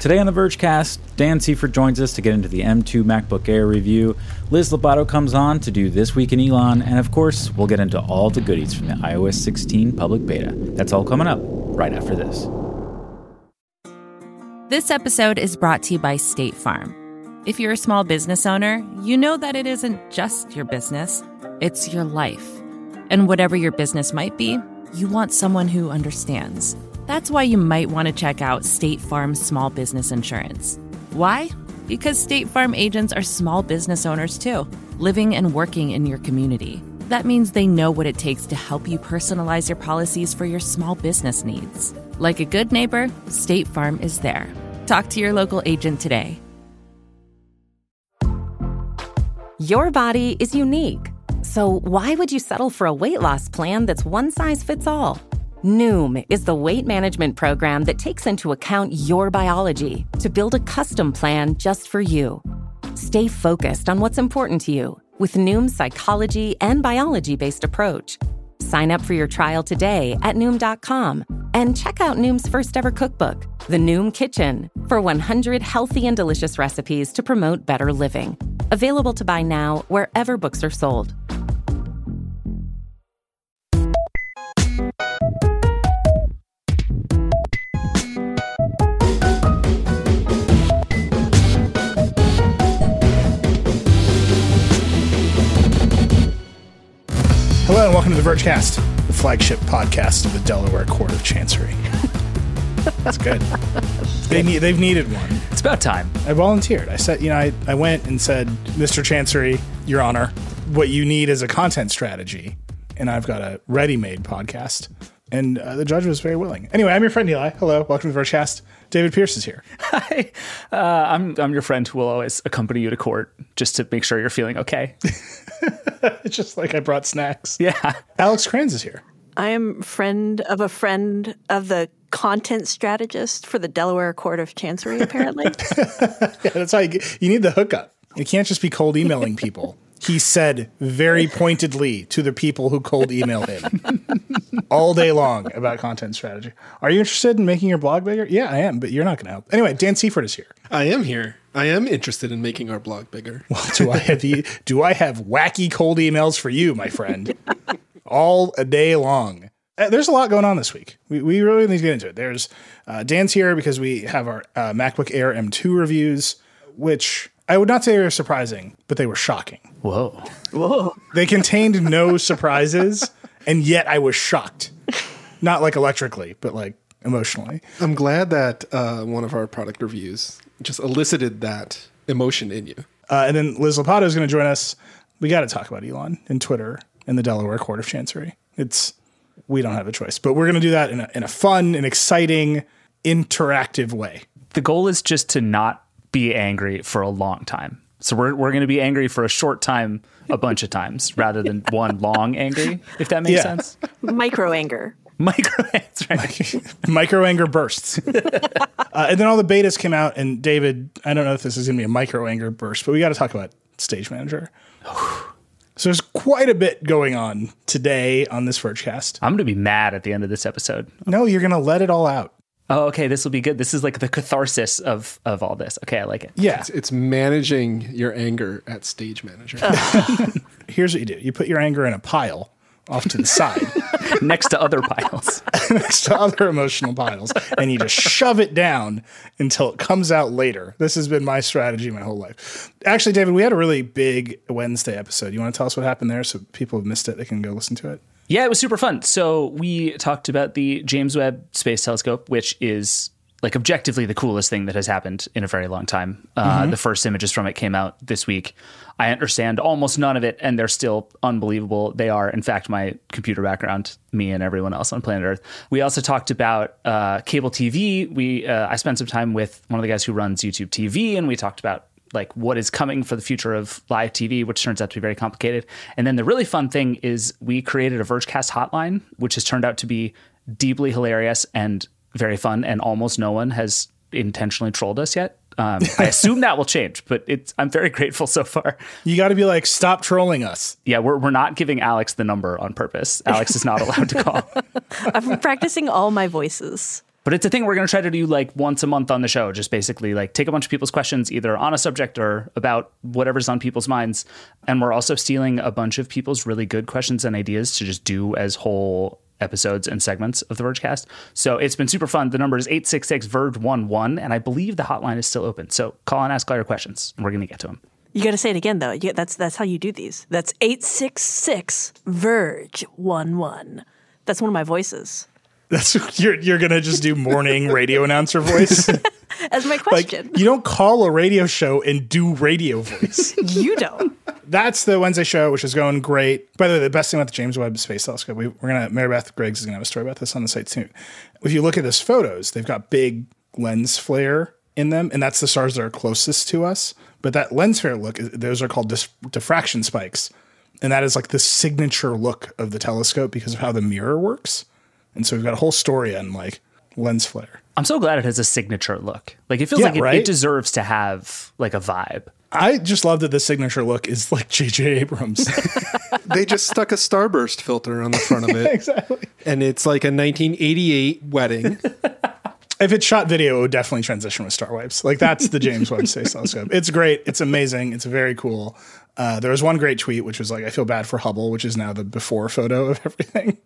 Today on the Vergecast, Dan Seifert joins us to get into the M2 MacBook Air review. Liz Lopatto comes on to do This Week in Elon, and of course, we'll get into all the goodies from the iOS 16 public beta. That's all coming up right after this. This episode is brought to you by State Farm. If you're a small business owner, you know that it isn't just your business, it's your life. And whatever your business might be, you want someone who understands. That's why you might want to check out State Farm Small Business Insurance. Why? Because State Farm agents are small business owners too, living and working in your community. That means they know what it takes to help you personalize your policies for your small business needs. Like a good neighbor, State Farm is there. Talk to your local agent today. Your body is unique. So, why would you settle for a weight loss plan that's one size fits all? Noom is the weight management program that takes into account your biology to build a custom plan just for you. Stay focused on what's important to you with Noom's psychology and biology based approach. Sign up for your trial today at Noom.com and check out Noom's first ever cookbook, The Noom Kitchen, for 100 healthy and delicious recipes to promote better living. Available to buy now wherever books are sold. Hello and welcome to the Vergecast, the flagship podcast of the Delaware Court of Chancery. That's good. They need, they've needed one. It's about time. I volunteered. I said, you know, I, I went and said, Mr. Chancery, Your Honor, what you need is a content strategy. And I've got a ready made podcast. And uh, the judge was very willing. Anyway, I'm your friend Nilay. Hello. Welcome to the Vergecast. David Pierce is here. Hi, uh, I'm I'm your friend who will always accompany you to court just to make sure you're feeling okay. It's just like I brought snacks. Yeah, Alex Cranz is here. I am friend of a friend of the content strategist for the Delaware Court of Chancery, apparently. Yeah, that's how you get, you need the hookup. You can't just be cold emailing people. He said very pointedly to the people who cold email him all day long about content strategy. Are you interested in making your blog bigger? Yeah, I am, but you're not going to help. Anyway, Dan Seifert is here. I am here. I am interested in making our blog bigger. Do I have the, do I have wacky cold emails for you, my friend? all a day long. Uh, There's a lot going on this week. We, we really need to get into it. There's uh, Dan's here because we have our uh, MacBook Air M2 reviews, which I would not say were surprising, but they were shocking. whoa. Whoa. They contained no surprises, and yet I was shocked. Not like electrically, but like emotionally. I'm glad that uh, one of our product reviews just elicited that emotion in you. Uh, and then Liz Lopatto is going to join us. We got to talk about Elon and Twitter and the Delaware Court of Chancery. It's we don't have a choice, but we're going to do that in a, in a fun and exciting, interactive way. The goal is just to not be angry for a long time. So we're we're going to be angry for a short time, a bunch of times, rather than one long angry. If that makes Yeah. sense. Micro anger. Micro, that's right. micro anger bursts. uh, and then all the betas came out, and David, I don't know if this is going to be a micro anger burst, but we got to talk about Stage Manager. so there's quite a bit going on today on this Vergecast. I'm going to be mad at the end of this episode. No, you're going to let it all out. Oh, okay. This will be good. This is like the catharsis of of all this. Okay, I like it. Yeah. It's, it's managing your anger at Stage Manager. Here's what you do you put your anger in a pile off to the side Next to other piles. next to other emotional piles, and you just shove it down until it comes out later. This has been my strategy my whole life. Actually, David, we had a really big Wednesday episode. You want to tell us what happened there so people have missed it, they can go listen to it? Yeah, it was super fun. So we talked about the James Webb Space Telescope, which is like objectively the coolest thing that has happened in a very long time. Uh, The first images from it came out this week. I understand almost none of it, and they're still unbelievable. They are, in fact, my computer background. Me and everyone else on planet Earth. We also talked about uh, cable TV. We uh, I spent some time with one of the guys who runs YouTube TV, and we talked about like what is coming for the future of live TV, which turns out to be very complicated. And then the really fun thing is we created a Vergecast hotline, which has turned out to be deeply hilarious and very fun, and almost no one has intentionally trolled us yet. Um, I assume that will change, but it's I'm very grateful so far. You got to be like, stop trolling us. Yeah, we're we're not giving Alex the number on purpose. Alex is not allowed to call. I'm practicing all my voices. But it's a thing we're going to try to do like once a month on the show. Just basically like take a bunch of people's questions, either on a subject or about whatever's on people's minds. And we're also stealing a bunch of people's really good questions and ideas to just do as whole episodes and segments of the Vergecast. So it's been super fun. The number is 866 Verge 11, and I believe the hotline is still open. So call and ask all your questions, and we're going to get to them. You got to say it again though. You, that's that's how you do these. That's eight six six Verge one one. That's one of my voices. That's you're you're gonna just do morning radio announcer voice. As my like question, you don't call a radio show and do radio voice. you don't. That's the Wednesday show, which is going great. By the way, the best thing about the James Webb Space Telescope, we, we're gonna Mary Beth Griggs is gonna have a story about this on the site soon. If you look at his photos, they've got big lens flare in them, and that's the stars that are closest to us. But that lens flare look, those are called dis- diffraction spikes, and that is like the signature look of the telescope because of how the mirror works. And so we've got a whole story on like lens flare. I'm so glad it has a signature look. Like it feels Yeah, like it, right? it deserves to have like a vibe. I just love that the signature look is like J.J. Abrams. They just stuck a starburst filter on the front of it. exactly. And it's like a 1988 wedding. If it's shot video, it would definitely transition with star wipes. Like that's the James Webb Space Telescope. It's great. It's amazing. It's very cool. Uh, there was one great tweet, which was like, "I feel bad for Hubble," which is now the before photo of everything.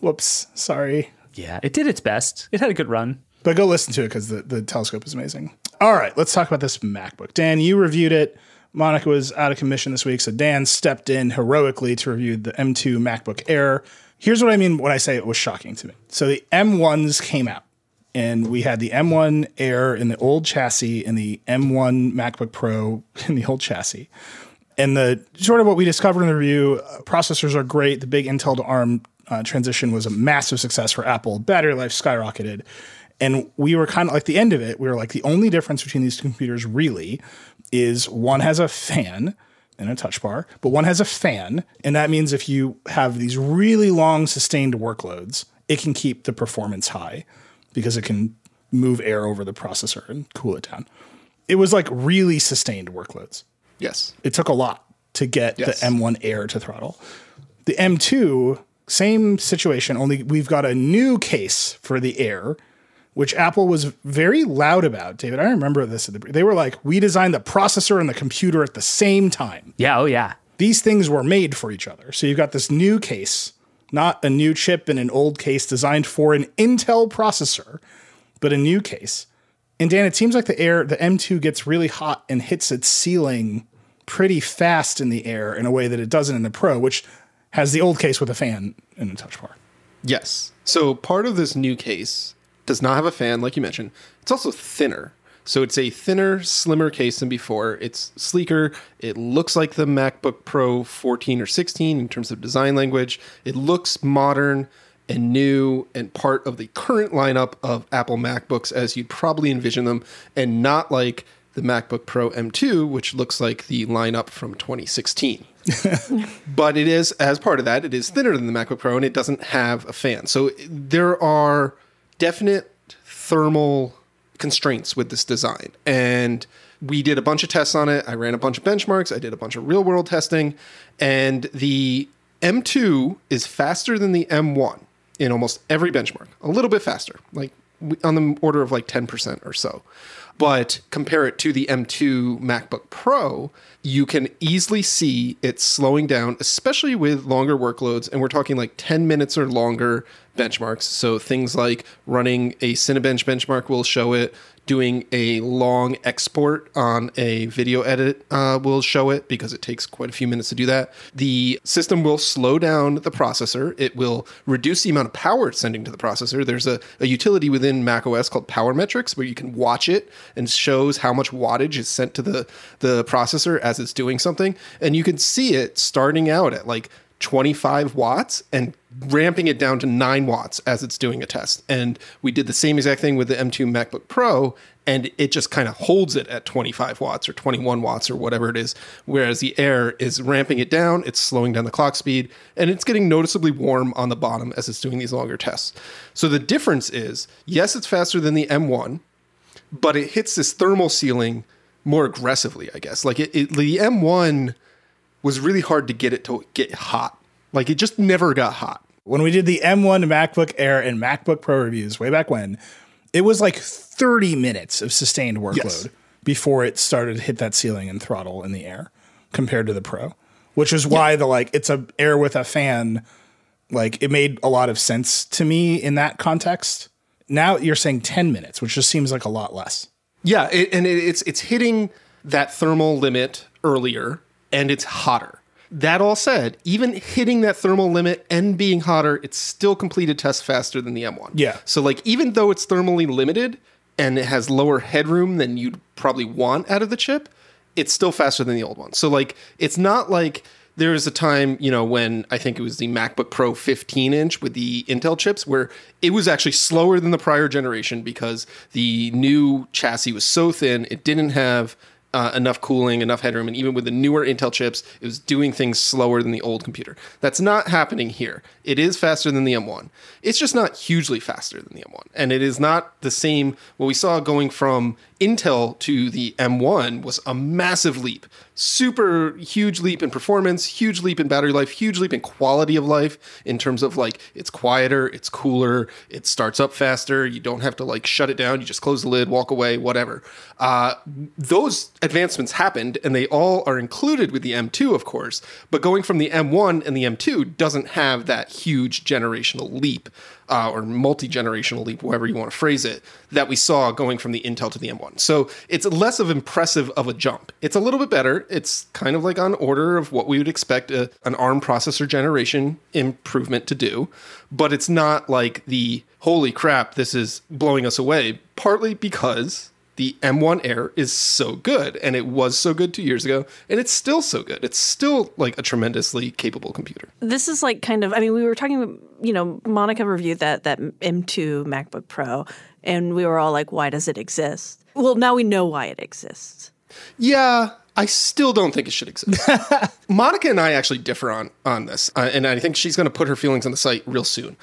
Whoops, sorry. Yeah, it did its best. It had a good run. But go listen to it because the, the telescope is amazing. All right, let's talk about this MacBook. Dan, you reviewed it. Monica was out of commission this week, so Dan stepped in heroically to review the M2 MacBook Air. Here's what I mean when I say it was shocking to me. So the M1s came out, and we had the M1 Air in the old chassis and the M1 MacBook Pro in the old chassis. And the sort of what we discovered in the review, uh, processors are great. The big Intel to ARM uh, transition was a massive success for Apple. Battery life skyrocketed. And we were kind of like the end of it. We were like, the only difference between these two computers really is one has a fan and a touch bar, but one has a fan. And that means if you have these really long sustained workloads, it can keep the performance high because it can move air over the processor and cool it down. It was like really sustained workloads Yes. it took a lot to get Yes. the M1 Air to throttle. The M2, same situation, only we've got a new case for the Air, which Apple was very loud about. David, I remember this. At the, they were like, we designed the processor and the computer at the same time. Yeah, oh yeah. These things were made for each other. So you've got this new case, not a new chip in an old case designed for an Intel processor, but a new case. And Dan, it seems like the air, the M2 gets really hot and hits its ceiling pretty fast in the air in a way that it doesn't in the Pro, which has the old case with a fan and a touch bar. Yes. So part of this new case does not have a fan, like you mentioned. It's also thinner. So it's a thinner, slimmer case than before. It's sleeker. It looks like the MacBook Pro 14 or 16 in terms of design language. It looks modern and new and part of the current lineup of Apple MacBooks as you'd probably envision them, and not like the MacBook Pro M2, which looks like the lineup from 2016 but it is as part of that it is thinner than the macbook pro and it doesn't have a fan. So there are definite thermal constraints with this design. And we did a bunch of tests on it. I ran a bunch of benchmarks. I did a bunch of real world testing. And the m2 is faster than the m1 in almost every benchmark. A little bit faster like on the order of like 10% or so but compare it to the M2 MacBook Pro, you can easily see it's slowing down, especially with longer workloads. And we're talking like 10 minutes or longer benchmarks. So things like running a Cinebench benchmark will show it. Doing a long export on a video edit uh, will show it because it takes quite a few minutes to do that. The system will slow down the processor. It will reduce the amount of power it's sending to the processor. There's a, a utility within macOS called Power Metrics where you can watch it and shows how much wattage is sent to the, the processor as it's doing something. And you can see it starting out at like 25 watts and ramping it down to 9 watts as it's doing a test. And we did the same exact thing with the M2 MacBook Pro and it just kind of holds it at 25 watts or 21 watts or whatever it is whereas the Air is ramping it down, it's slowing down the clock speed and it's getting noticeably warm on the bottom as it's doing these longer tests. So the difference is, yes, it's faster than the M1, but it hits this thermal ceiling more aggressively, I guess. Like it, it the M1 was really hard to get it to get hot. Like it just never got hot. When we did the M1 MacBook Air and MacBook Pro reviews way back when, it was like 30 minutes of sustained workload Yes. before it started to hit that ceiling and throttle in the air compared to the Pro, which is why the like it's a air with a fan. Like it made a lot of sense to me in that context. Now you're saying 10 minutes, which just seems like a lot less. Yeah, it, and it, it's it's hitting that thermal limit earlier, and it's hotter. That all said, even hitting that thermal limit and being hotter, it's still completed tests faster than the M1. Yeah. So like even though it's thermally limited and it has lower headroom than you'd probably want out of the chip, it's still faster than the old one. So like it's not like there was a time, you know, when I think it was the MacBook Pro 15 inch with the Intel chips where it was actually slower than the prior generation because the new chassis was so thin, it didn't have uh, enough cooling, enough headroom, and even with the newer Intel chips, it was doing things slower than the old computer. That's not happening here. It is faster than the M1. It's just not hugely faster than the M1, and it is not the same. What we saw going from Intel to the M1 was a massive leap, super huge leap in performance, huge leap in battery life, huge leap in quality of life in terms of like it's quieter, it's cooler, it starts up faster. You don't have to like shut it down. You just close the lid, walk away, whatever. Uh, those advancements happened, and they all are included with the M2, of course. But going from the M1 and the M2 doesn't have that huge generational leap uh, or multi generational leap, however you want to phrase it, that we saw going from the Intel to the M1. So it's less of impressive of a jump. It's a little bit better. It's kind of like on order of what we would expect a, an ARM processor generation improvement to do, but it's not like the holy crap, this is blowing us away, partly because the M1 Air is so good, and it was so good two years ago, and it's still so good. It's still like a tremendously capable computer. This is like kind of. I mean, we were talking. You know, Monica reviewed that that M2 MacBook Pro, and we were all like, "Why does it exist?" Well, now we know why it exists. Yeah, I still don't think it should exist. Monica and I actually differ on on this, uh, and I think she's going to put her feelings on the site real soon.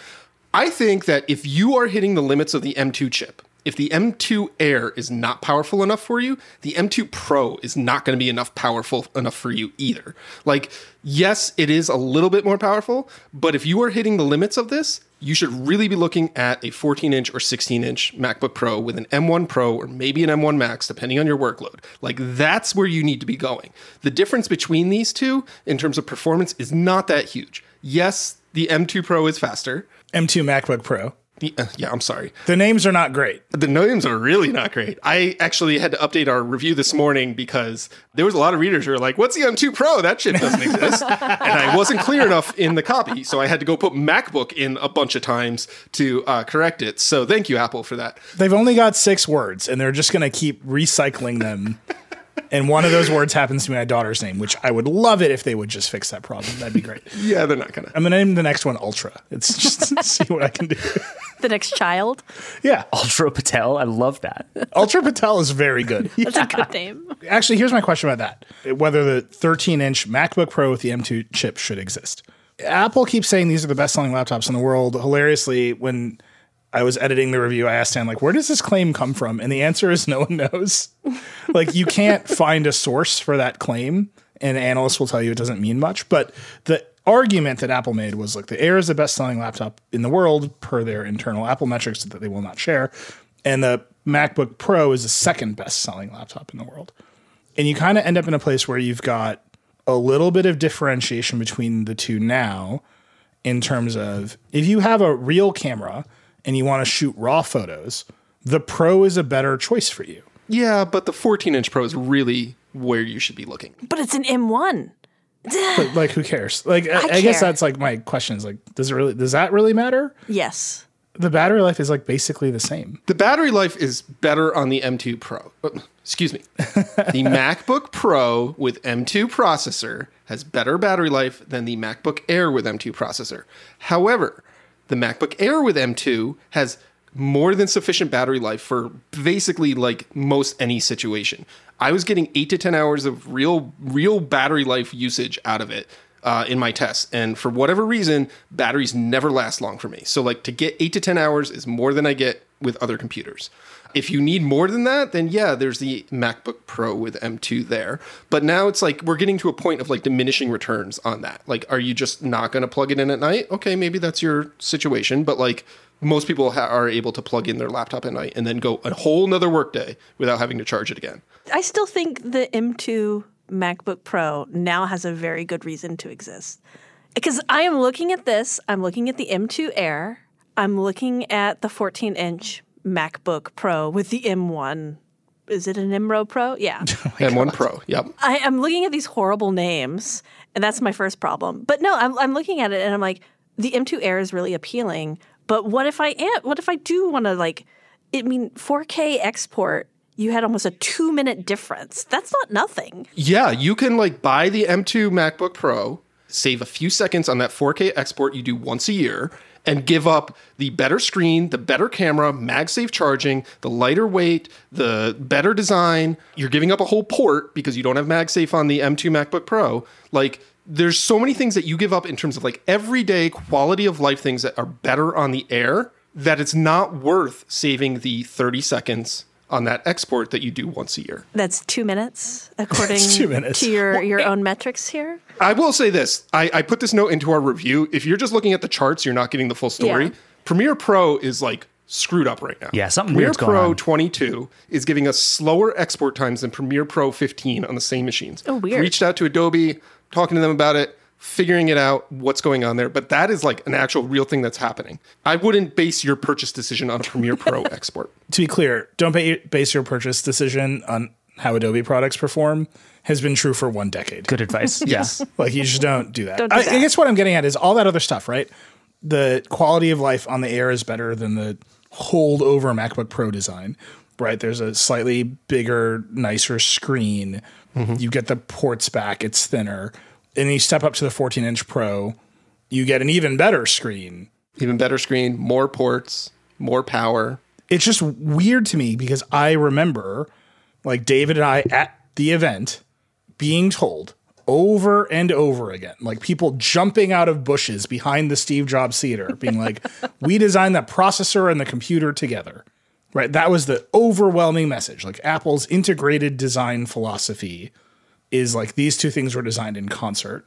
I think that if you are hitting the limits of the M2 chip, if the M2 Air is not powerful enough for you, the M2 Pro is not going to be enough powerful enough for you either. Like, yes, it is a little bit more powerful, but if you are hitting the limits of this, you should really be looking at a 14 inch or 16 inch MacBook Pro with an M1 Pro or maybe an M1 Max, depending on your workload. Like, that's where you need to be going. The difference between these two in terms of performance is not that huge. Yes, the M2 Pro is faster. M2 MacBook Pro. Uh, yeah, I'm sorry. The names are not great. The names are really not great. I actually had to update our review this morning because there was a lot of readers who were like, "What's the M2 Pro? That shit doesn't exist." and I wasn't clear enough in the copy, so I had to go put MacBook in a bunch of times to uh, correct it. So thank you, Apple, for that. They've only got six words, and they're just going to keep recycling them. and one of those words happens to be my daughter's name, which I would love it if they would just fix that problem. That'd be great. Yeah, they're not gonna. I'm going to name the next one Ultra. It's just see what I can do. The next child. Yeah. Ultra Patel. I love that. Ultra Patel is very good. That's a good name. Actually, here's my question about that whether the 13 inch MacBook Pro with the M2 chip should exist. Apple keeps saying these are the best selling laptops in the world. Hilariously, when I was editing the review, I asked Dan, like, where does this claim come from? And the answer is no one knows. like, you can't find a source for that claim, and analysts will tell you it doesn't mean much. But the argument that Apple made was like, the Air is the best selling laptop in the world per their internal Apple metrics that they will not share. And the MacBook Pro is the second best selling laptop in the world. And you kind of end up in a place where you've got a little bit of differentiation between the two now in terms of if you have a real camera and you want to shoot raw photos, the Pro is a better choice for you. Yeah, but the 14 inch Pro is really where you should be looking. But it's an M1. But like, who cares? Like, I, I I guess that's like my question is like, does it really? Does that really matter? Yes. The battery life is like basically the same. The battery life is better on the M2 Pro. Uh, Excuse me. the MacBook Pro with M2 processor has better battery life than the MacBook Air with M2 processor. However, the MacBook Air with M2 has more than sufficient battery life for basically like most any situation. I was getting 8 to 10 hours of real real battery life usage out of it uh, in my tests. And for whatever reason, batteries never last long for me. So like to get eight to ten hours is more than I get with other computers. If you need more than that, then yeah, there's the MacBook Pro with M2 there. But now it's like we're getting to a point of like diminishing returns on that. Like, are you just not going to plug it in at night? Okay, maybe that's your situation. But like, most people ha- are able to plug in their laptop at night and then go a whole nother workday without having to charge it again. I still think the M2 MacBook Pro now has a very good reason to exist. Because I am looking at this, I'm looking at the M2 Air, I'm looking at the 14 inch MacBook Pro with the M1. Is it an MRO Pro? Yeah. M1 Pro, yep. I, I'm looking at these horrible names, and that's my first problem. But no, I'm, I'm looking at it and I'm like, the M2 Air is really appealing. But what if I am? What if I do want to like? I mean, 4K export. You had almost a two minute difference. That's not nothing. Yeah, you can like buy the M2 MacBook Pro, save a few seconds on that 4K export you do once a year, and give up the better screen, the better camera, MagSafe charging, the lighter weight, the better design. You're giving up a whole port because you don't have MagSafe on the M2 MacBook Pro. Like, there's so many things that you give up in terms of like everyday quality of life things that are better on the air that it's not worth saving the 30 seconds on that export that you do once a year. That's two minutes, according two minutes. to your, your own metrics here. I will say this. I, I put this note into our review. If you're just looking at the charts, you're not getting the full story. Yeah. Premiere Pro is like screwed up right now. Yeah, something Premiere weird's going Pro on. 22 is giving us slower export times than Premiere Pro 15 on the same machines. Oh, weird. Reached out to Adobe, talking to them about it, figuring it out, what's going on there. But that is like an actual real thing that's happening. I wouldn't base your purchase decision on a Premiere Pro export. to be clear, don't ba- base your purchase decision on how Adobe products perform. Has been true for one decade. Good advice. Yes. Like you just don't do that. Don't do I, I guess what I'm getting at is all that other stuff, right? The quality of life on the Air is better than the hold over MacBook Pro design, right? There's a slightly bigger, nicer screen. Mm-hmm. You get the ports back; it's thinner. And you step up to the 14 inch Pro, you get an even better screen. Even better screen, more ports, more power. It's just weird to me because I remember, like David and I at the event, being told over and over again, like people jumping out of bushes behind the Steve Jobs Theater, being like, we designed the processor and the computer together. Right. That was the overwhelming message. Like Apple's integrated design philosophy is like these two things were designed in concert.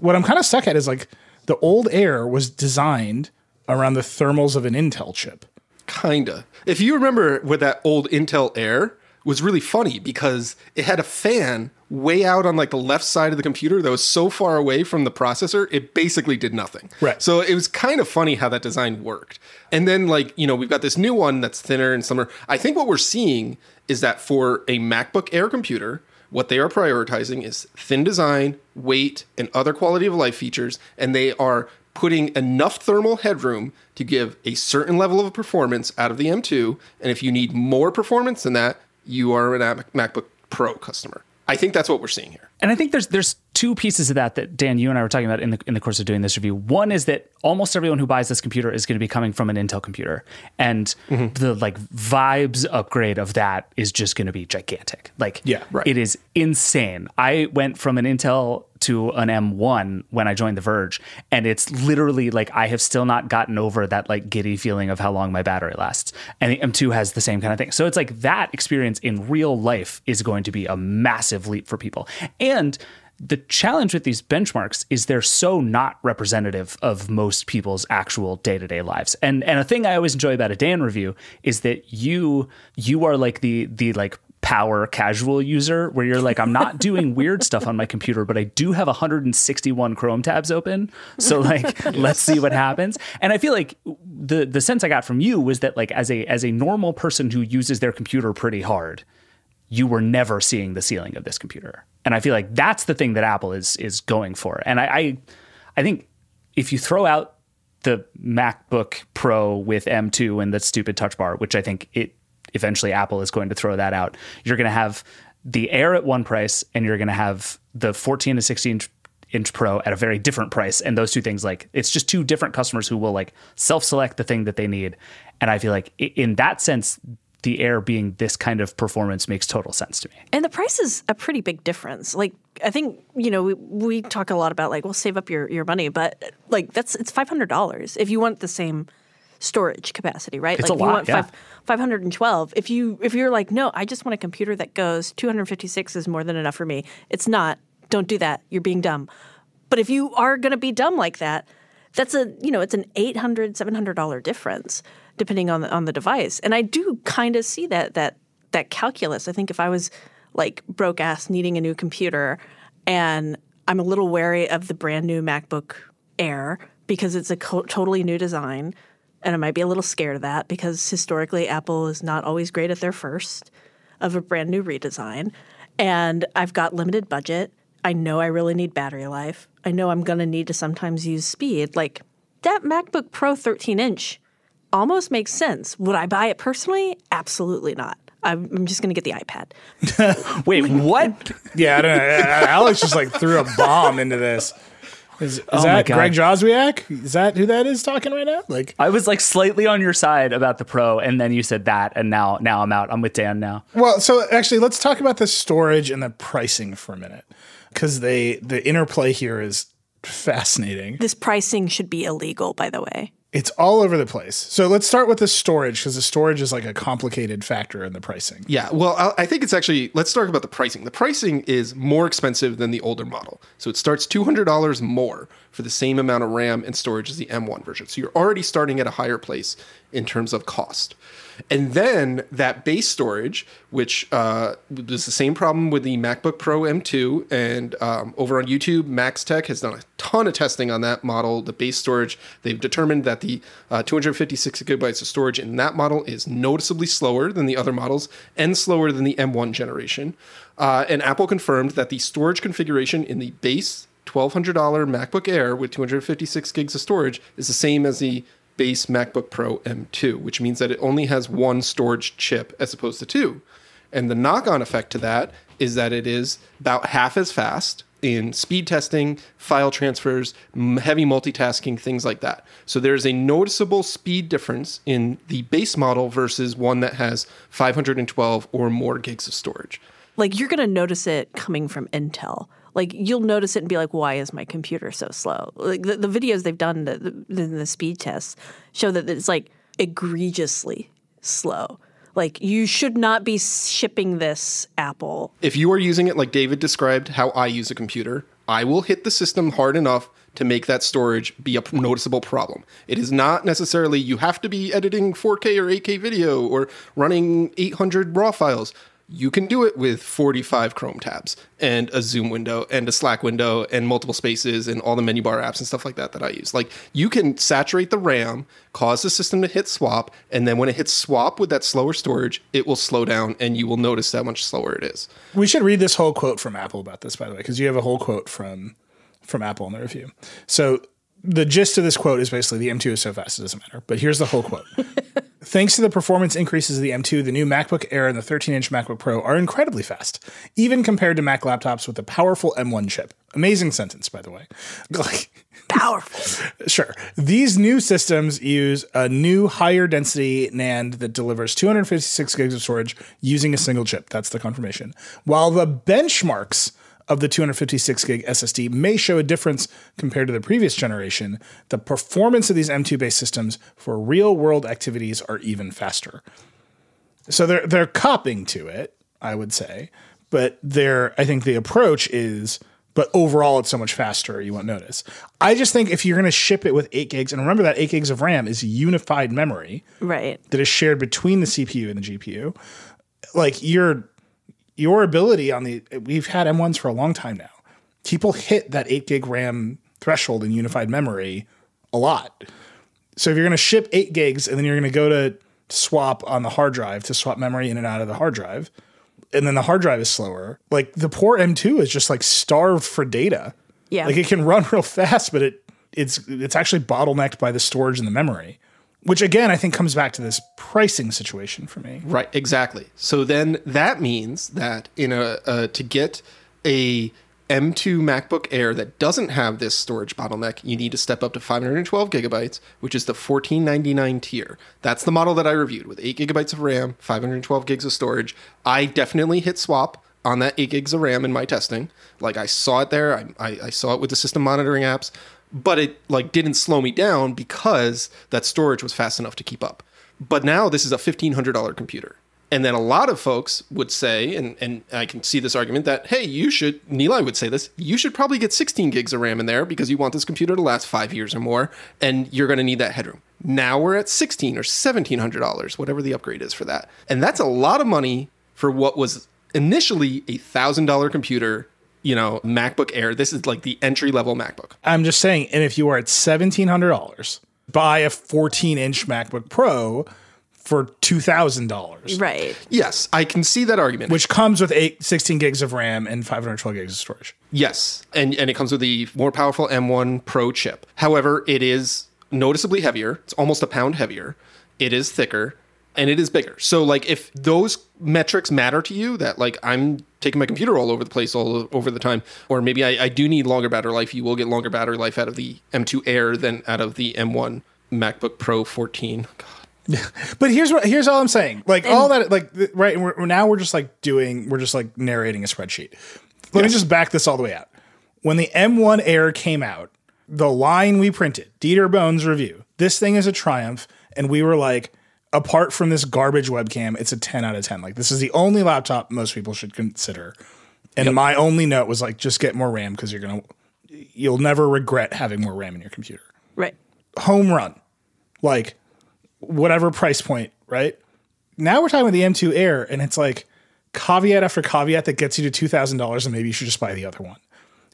What I'm kind of stuck at is like the old Air was designed around the thermals of an Intel chip. Kinda. If you remember with that old Intel Air was really funny because it had a fan way out on like the left side of the computer that was so far away from the processor, it basically did nothing. Right. So it was kind of funny how that design worked. And then like, you know, we've got this new one that's thinner and slimmer. I think what we're seeing is that for a MacBook Air computer, what they are prioritizing is thin design, weight, and other quality of life features, and they are putting enough thermal headroom to give a certain level of performance out of the M2. And if you need more performance than that, you are an Mac- MacBook Pro customer. I think that's what we're seeing here. And I think there's there's two pieces of that that Dan, you and I were talking about in the in the course of doing this review. One is that almost everyone who buys this computer is going to be coming from an Intel computer, and mm-hmm. the like vibes upgrade of that is just going to be gigantic. Like, Yeah, right. it is insane. I went from an Intel to an M1 when I joined The Verge, and it's literally like I have still not gotten over that like giddy feeling of how long my battery lasts. And the M2 has the same kind of thing. So it's like that experience in real life is going to be a massive leap for people. And the challenge with these benchmarks is they're so not representative of most people's actual day-to-day lives. And and a thing I always enjoy about a Dan review is that you you are like the the like power casual user where you're like I'm not doing weird stuff on my computer but I do have 161 Chrome tabs open so like let's see what happens and I feel like the the sense I got from you was that like as a as a normal person who uses their computer pretty hard you were never seeing the ceiling of this computer. And I feel like that's the thing that Apple is is going for. And I I, I think if you throw out the MacBook Pro with M2 and the stupid touch bar, which I think it eventually Apple is going to throw that out, you're going to have the Air at one price and you're going to have the 14 to 16 inch pro at a very different price and those two things like it's just two different customers who will like self-select the thing that they need and i feel like in that sense the air being this kind of performance makes total sense to me And the price is a pretty big difference. Like I think you know we, we talk a lot about like well save up your, your money, but like that's it's five hundred dollars if you want the same storage capacity, right? It's like a lot, you want yeah. five, 512. If you if you're like, no, I just want a computer that goes 256 is more than enough for me. It's not. Don't do that. You're being dumb. But if you are going to be dumb like that, that's a you know it's an 800 700 dollar difference depending on the on the device. And I do kind of see that that that calculus. I think if I was like broke ass needing a new computer and I'm a little wary of the brand new MacBook Air because it's a co- totally new design and I might be a little scared of that because historically Apple is not always great at their first of a brand new redesign and I've got limited budget. I know I really need battery life. I know I'm going to need to sometimes use speed. Like that MacBook Pro 13 inch almost makes sense. Would I buy it personally? Absolutely not. I'm I'm just going to get the iPad. Wait, what? Yeah, I don't know. Alex just like threw a bomb into this. Is, is Oh that Greg Joswiak? Is that who that is talking right now? Like, I was like slightly on your side about the Pro, and then you said that, and now now I'm out. I'm with Dan now. well, so actually, let's talk about the storage and the pricing for a minute, because they the interplay here is fascinating. This pricing should be illegal, by the way. It's all over the place. So let's start with the storage, because the storage is like a complicated factor in the pricing. Yeah, well, I I think it's actually, let's talk about the pricing. The pricing is more expensive than the older model. So it starts $200 more for the same amount of RAM and storage as the M1 version. So you're already starting at a higher place in terms of cost. And then that base storage, which uh, was the same problem with the MacBook Pro M2, and um, over on YouTube, Max Tech has done a ton of testing on that model. The base storage, they've determined that the uh, 256 gigabytes of storage in that model is noticeably slower than the other models and slower than the M1 generation. Uh, and Apple confirmed that the storage configuration in the base $1,200 MacBook Air with 256 gigs of storage is the same as the base MacBook Pro M2, which means that it only has one storage chip as opposed to two. And the knock on effect to that is that it is about half as fast in speed testing, file transfers, heavy multitasking, things like that. So there's a noticeable speed difference in the base model versus one that has 512 or more gigs of storage. Like you're going to notice it coming from Intel. Like you'll notice it and be like, "Why is my computer so slow?" Like the, the videos they've done, the, the, the speed tests show that it's like egregiously slow. Like you should not be shipping this Apple. if you are using it like David described how I use a computer, I will hit the system hard enough to make that storage be a noticeable problem. It is not necessarily you have to be editing 4K or 8K video or running 800 raw files. You can do it with 45 Chrome tabs and a Zoom window and a Slack window and multiple spaces and all the menu bar apps and stuff like that that I use. Like you can saturate the RAM, cause the system to hit swap, and then when it hits swap with that slower storage, it will slow down and you will notice how much slower it is. We should read this whole quote from Apple about this, by the way, because you have a whole quote from from Apple in the review. So the gist of this quote is basically the M2 is so fast it doesn't matter. But here's the whole quote. Thanks to the performance increases of the M2, the new MacBook Air and the 13-inch MacBook Pro are incredibly fast, even compared to Mac laptops with the powerful M1 chip. Amazing sentence, by the way. Like, Powerful. Sure. These new systems use a new higher density NAND that delivers 256 gigs of storage using a single chip. That's the confirmation. While the benchmarks of the 256 gig SSD may show a difference compared to the previous generation, the performance of these M2 based systems for real world activities are even faster. So they're they're copying to it, I would say, but they're I think the approach is but overall it's so much faster you won't notice. I just think if you're going to ship it with 8 gigs and remember that 8 gigs of RAM is unified memory right. that is shared between the CPU and the GPU, like your your ability on the we've had M1s for a long time now. People hit that 8 gig RAM threshold in unified memory a lot. So if you're going to ship 8 gigs and then you're going to go to swap on the hard drive to swap memory in and out of the hard drive, and then the hard drive is slower, like the poor M2 is just like starved for data. Yeah. Like it can run real fast, but it it's it's actually bottlenecked by the storage and the memory. Which again, I think comes back to this pricing situation for me. Right, exactly. So then that means that in a uh, to get a M2 MacBook Air that doesn't have this storage bottleneck, you need to step up to 512 gigabytes, which is the 1499 tier. That's the model that I reviewed with 8 gigabytes of RAM, 512 gigs of storage. I definitely hit swap on that 8 gigs of RAM in my testing. Like I saw it there, I, I, I saw it with the system monitoring apps. But it like didn't slow me down because that storage was fast enough to keep up. But now this is a $1500 computer. And then a lot of folks would say, and, and I can see this argument that, hey, you should, Nilay would say this, you should probably get 16 gigs of RAM in there because you want this computer to last five years or more, and you're going to need that headroom. Now we're at 16 or $1,700, whatever the upgrade is for that. And that's a lot of money for what was initially a $1,000 computer, you know, MacBook Air. This is like the entry level MacBook. I'm just saying, and if you are at seventeen hundred dollars, buy a 14 inch MacBook Pro for two thousand dollars, Right. Yes, I can see that argument. which comes with eight, 16 gigs of RAM and 512 gigs of storage. Yes, and and it comes with the more powerful M1 Pro chip. However, it is noticeably heavier. It's almost a pound heavier. It is thicker and it is bigger. So like if those metrics matter to you that like I'm taking my computer all over the place all over the time or maybe I, I do need longer battery life, you will get longer battery life out of the M2 Air than out of the M1 MacBook Pro 14. God. But here's what here's all I'm saying. Like all that like right we're, we're- now we're just like doing we're just like narrating a spreadsheet. Let me just back this all the way out. When the M1 Air came out, the line we printed, Dieter Bohn's review. This thing is a triumph and we were like apart from this garbage webcam, it's a 10 out of 10. Like this is the only laptop most people should consider. And my only note was like just get more RAM because you're going to you'll never regret having more RAM in your computer Right. home run, like whatever price point, right? Now we're talking about the M2 Air, and it's like caveat after caveat that gets you to two thousand dollars, and maybe you should just buy the other one.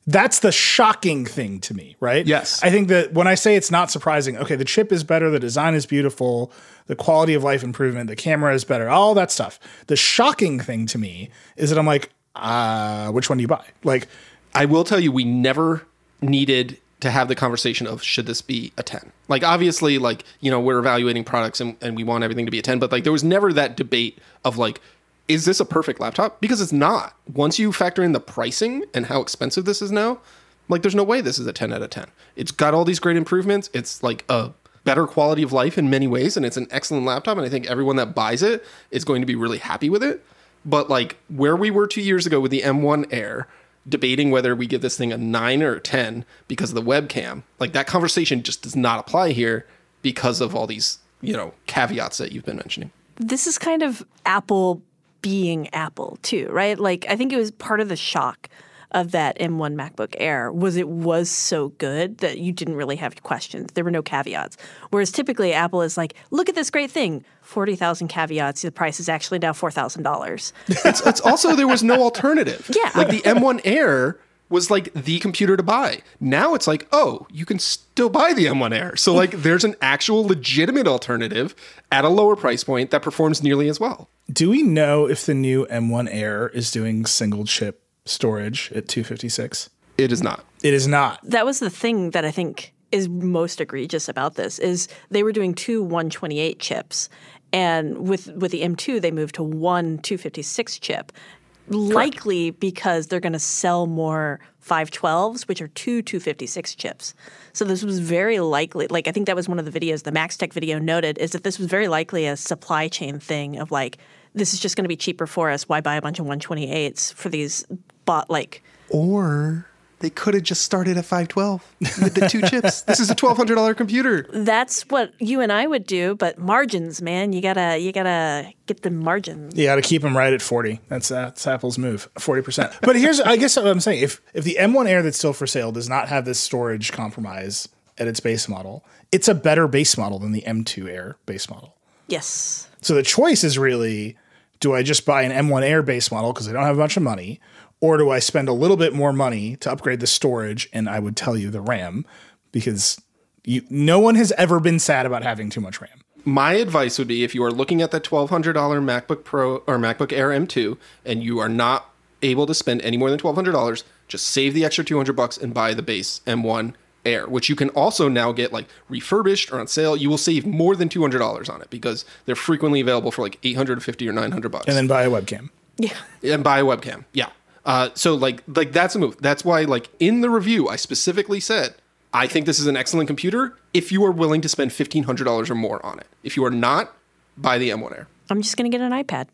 That's the shocking thing to me, right? Yes. I think that when I say it's not surprising, okay, the chip is better, the design is beautiful, the quality of life improvement, the camera is better, all that stuff. The shocking thing to me is that I'm like, uh, which one do you buy? Like, I will tell you, we never needed to have the conversation of should this be a 10. Like, obviously, like, you know, we're evaluating products and, and we want everything to be a 10, but like, there was never that debate of like, is this a perfect laptop? Because it's not. Once you factor in the pricing and how expensive this is now, like, there's no way this is a 10 out of 10. It's got all these great improvements. It's like a better quality of life in many ways, and it's an excellent laptop. And I think everyone that buys it is going to be really happy with it. But like where we were two years ago with the M1 Air, debating whether we give this thing a nine or a 10 because of the webcam, like that conversation just does not apply here because of all these, you know, caveats that you've been mentioning. This is kind of Apple being Apple too, right? Like I think it was part of the shock of that M1 MacBook Air was it was so good that you didn't really have questions. There were no caveats. Whereas typically Apple is like, look at this great thing, forty thousand caveats. The price is actually now four thousand dollars. It's, it's also there was no alternative. Yeah. Like the M1 Air was like the computer to buy. Now it's like, oh, you can still buy the M1 Air. So like there's an actual legitimate alternative at a lower price point that performs nearly as well. do we know if the new M1 Air is doing single chip storage at 256? It is not. It is not. that was the thing that I think is most egregious about this is they were doing two 128 chips, and with with the M2 they moved to one 256 chip, likely because they're going to sell more 512s, which are two 256 chips. So this was very likely. Like I think that was one of the videos the Max Tech video noted is that this was very likely a supply chain thing of like this is just going to be cheaper for us. Why buy a bunch of 128s for these bought like Or they could have just started at 512 with the two chips. This is a $1,200 computer. That's what you and I would do, but margins, man, you gotta you gotta get the margins. You got to keep them right at 40. That's, that's Apple's move, 40%. But here's, I guess what I'm saying if, if the M1 Air that's still for sale does not have this storage compromise at its base model, it's a better base model than the M2 Air base model. Yes. So the choice is really do I just buy an M1 Air base model because I don't have a bunch of money, or do I spend a little bit more money to upgrade the storage? And I would tell you the RAM because you, no one has ever been sad about having too much RAM. My advice would be if you are looking at that $1,200 MacBook Pro or MacBook Air M2 and you are not able to spend any more than $1,200, just save the extra 200 bucks and buy the base M1 Air, which you can also now get like refurbished or on sale. You will save more than $200 on it because they're frequently available for like 850 or 900 bucks. And then buy a webcam. Yeah. and buy a webcam. Yeah. Uh, so like like that's a move. That's why like in the review I specifically said I think this is an excellent computer if you are willing to spend fifteen hundred dollars or more on it. If you are not, buy the M1 Air. I'm just gonna get an iPad.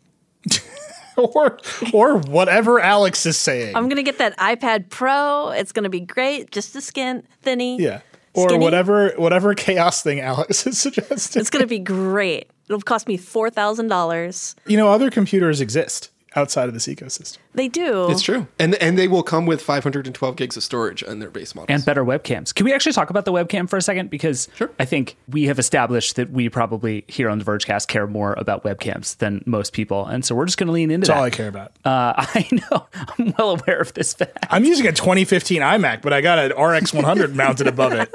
or or whatever Alex is saying. I'm gonna get that iPad Pro. It's gonna be great, just a skin thinny. yeah. or Skinny? whatever whatever chaos thing Alex is suggesting. It's going to be great. It'll cost me four thousand dollars. you know, other computers exist outside of this ecosystem. They do. It's true, and and they will come with 512 gigs of storage in their base models. and better webcams. Can we actually talk about the webcam for a second? Because sure. I think we have established that we probably here on the Vergecast care more about webcams than most people, and so we're just going to lean into That's that. all I care about. Uh, I know. I'm well aware of this fact. I'm using a 2015 iMac, but I got an RX 100 mounted above it.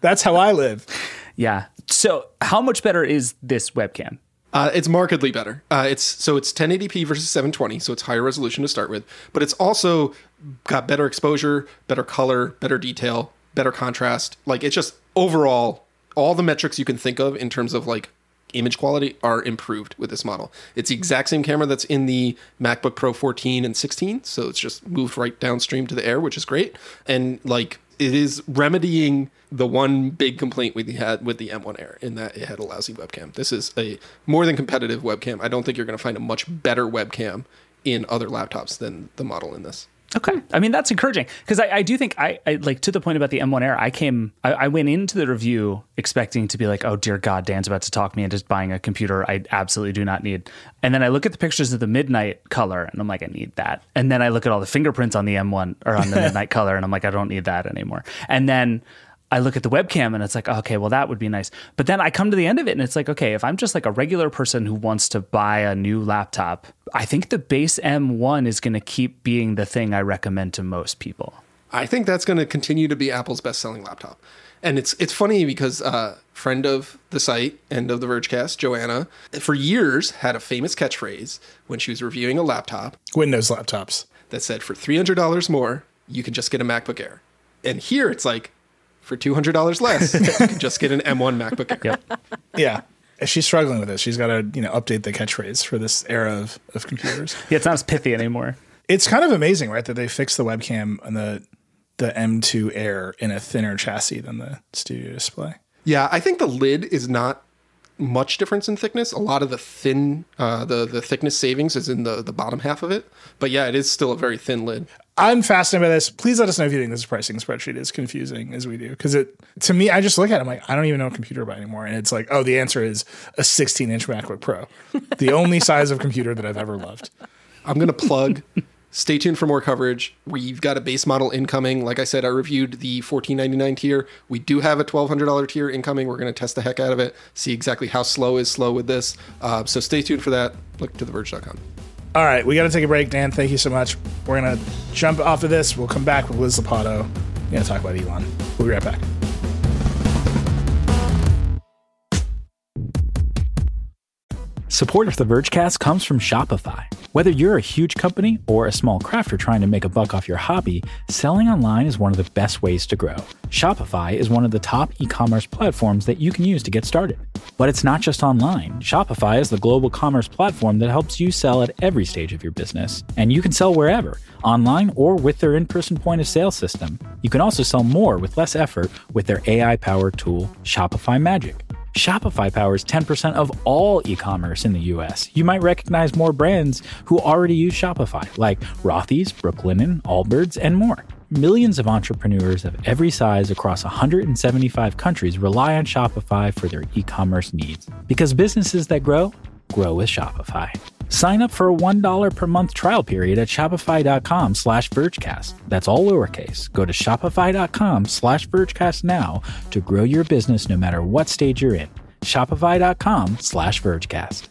That's how I live. Yeah. So, how much better is this webcam? Uh, it's markedly better. Uh, it's so it's 1080p versus 720, so it's higher resolution to start with. But it's also got better exposure, better color, better detail, better contrast. Like it's just overall all the metrics you can think of in terms of like image quality are improved with this model. It's the exact same camera that's in the MacBook Pro 14 and 16, so it's just moved right downstream to the Air, which is great. And like it is remedying the one big complaint we had with the M1 Air in that it had a lousy webcam. This is a more than competitive webcam. I don't think you're going to find a much better webcam in other laptops than the model in this. Okay. I mean, that's encouraging because I, I do think I, I like to the point about the M1 Air. I came, I, I went into the review expecting to be like, oh dear God, Dan's about to talk me into buying a computer I absolutely do not need. And then I look at the pictures of the midnight color and I'm like, I need that. And then I look at all the fingerprints on the M1 or on the midnight color and I'm like, I don't need that anymore. And then I look at the webcam and it's like, okay, well, that would be nice. But then I come to the end of it and it's like, okay, if I'm just like a regular person who wants to buy a new laptop, I think the base M1 is going to keep being the thing I recommend to most people. I think that's going to continue to be Apple's best-selling laptop. And it's it's funny because uh, friend of the site and of the Vergecast, Joanna, for years had a famous catchphrase when she was reviewing a laptop Windows laptops. that said, "For three hundred dollars more, you can just get a MacBook Air." And here it's like, for two hundred dollars less, you can just get an M1 MacBook Air. Yep. Yeah. She's struggling with this. She's got to, you know, update the catchphrase for this era of, of computers. Yeah, it's not as pithy anymore. it's kind of amazing, right, that they fixed the webcam on the the M2 Air in a thinner chassis than the Studio Display. Yeah, I think the lid is not much difference in thickness. A lot of the thin, uh, the the thickness savings is in the the bottom half of it. But yeah, it is still a very thin lid. I'm fascinated by this. Please let us know if you think this pricing spreadsheet is confusing as we do. Because it, to me, I just look at it, I'm like, I don't even know what computer to buy anymore. And it's like, oh, the answer is a 16 inch MacBook Pro, the only size of computer that I've ever loved. I'm going to plug. Stay tuned for more coverage. We've got a base model incoming. Like I said, I reviewed the $14.99 tier. We do have a $1,200 tier incoming. We're going to test the heck out of it, see exactly how slow is slow with this. Uh, so stay tuned for that. Look to theverge.com. All right, we got to take a break, Dan. Thank you so much. We're going to jump off of this. We'll come back with Liz Lopatto. We're going to talk about Elon. We'll be right back. Support for the Vergecast comes from Shopify. Whether you're a huge company or a small crafter trying to make a buck off your hobby, selling online is one of the best ways to grow. Shopify is one of the top e commerce platforms that you can use to get started. But it's not just online. Shopify is the global commerce platform that helps you sell at every stage of your business. And you can sell wherever, online or with their in person point of sale system. You can also sell more with less effort with their AI powered tool, Shopify Magic. Shopify powers 10% of all e commerce in the US. You might recognize more brands who already use Shopify, like Rothy's, Brooklinen, Allbirds, and more. Millions of entrepreneurs of every size across 175 countries rely on Shopify for their e commerce needs. Because businesses that grow, grow with Shopify. Sign up for a $1 per month trial period at shopify.com slash vergecast. That's all lowercase. Go to shopify.com slash vergecast now to grow your business no matter what stage you're in. Shopify.com slash vergecast.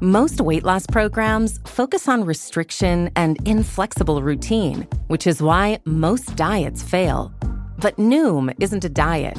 Most weight loss programs focus on restriction and inflexible routine, which is why most diets fail. But Noom isn't a diet.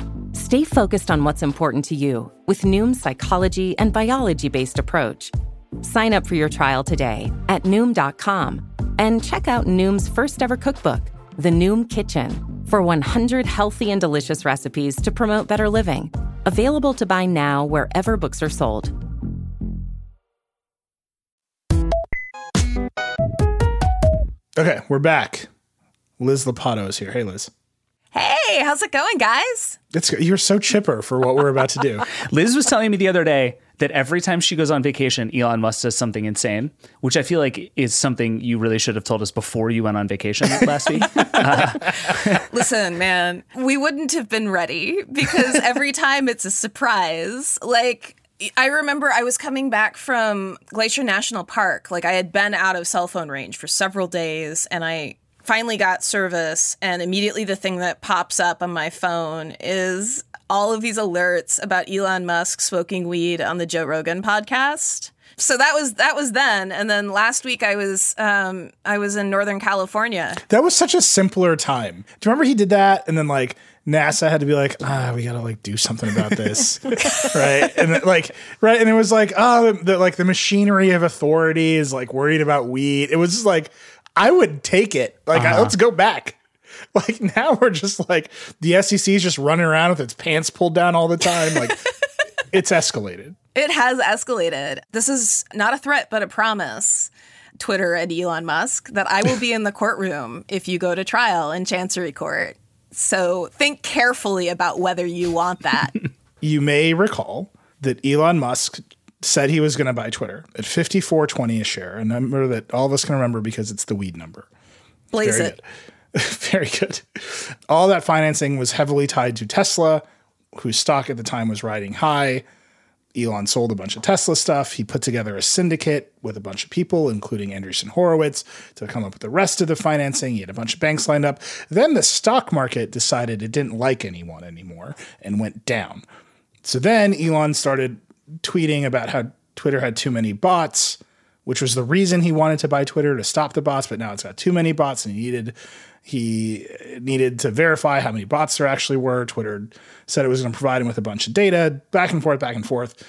Stay focused on what's important to you with Noom's psychology and biology based approach. Sign up for your trial today at Noom.com and check out Noom's first ever cookbook, The Noom Kitchen for 100 healthy and delicious recipes to promote better living. Available to buy now wherever books are sold. Okay, we're back. Liz Lopatto is here. Hey, Liz. Hey, how's it going, guys? It's you're so chipper for what we're about to do. Liz was telling me the other day that every time she goes on vacation, Elon Musk does something insane, which I feel like is something you really should have told us before you went on vacation last week. Listen, man, we wouldn't have been ready because every time it's a surprise. Like, I remember I was coming back from Glacier National Park. Like, I had been out of cell phone range for several days and I finally got service. And immediately the thing that pops up on my phone is all of these alerts about Elon Musk smoking weed on the Joe Rogan podcast. So that was that was then, and then last week I was um, I was in Northern California. That was such a simpler time. Do you remember he did that, and then like NASA had to be like, ah, we gotta like do something about this, right? And then, like, right, and it was like, oh, the, like the machinery of authority is like worried about weed. It was just like, I would take it. Like, I, uh-huh. let's go back. Like now we're just like the SEC is just running around with its pants pulled down all the time. Like it's escalated. It has escalated. This is not a threat, but a promise. Twitter and Elon Musk that I will be in the courtroom if you go to trial in Chancery Court. So think carefully about whether you want that. You may recall that Elon Musk said he was going to buy Twitter at 54.20 a share, a number that all of us can remember because it's the weed number. Blaze Very it. good. Very good. All that financing was heavily tied to Tesla, whose stock at the time was riding high. Elon sold a bunch of Tesla stuff. He put together a syndicate with a bunch of people, including Andreessen Horowitz, to come up with the rest of the financing. He had a bunch of banks lined up. Then the stock market decided it didn't like anyone anymore and went down. So then Elon started tweeting about how Twitter had too many bots, which was the reason he wanted to buy Twitter to stop the bots, but now it's got too many bots and he needed he needed to verify how many bots there actually were. Twitter said it was going to provide him with a bunch of data, back and forth, back and forth.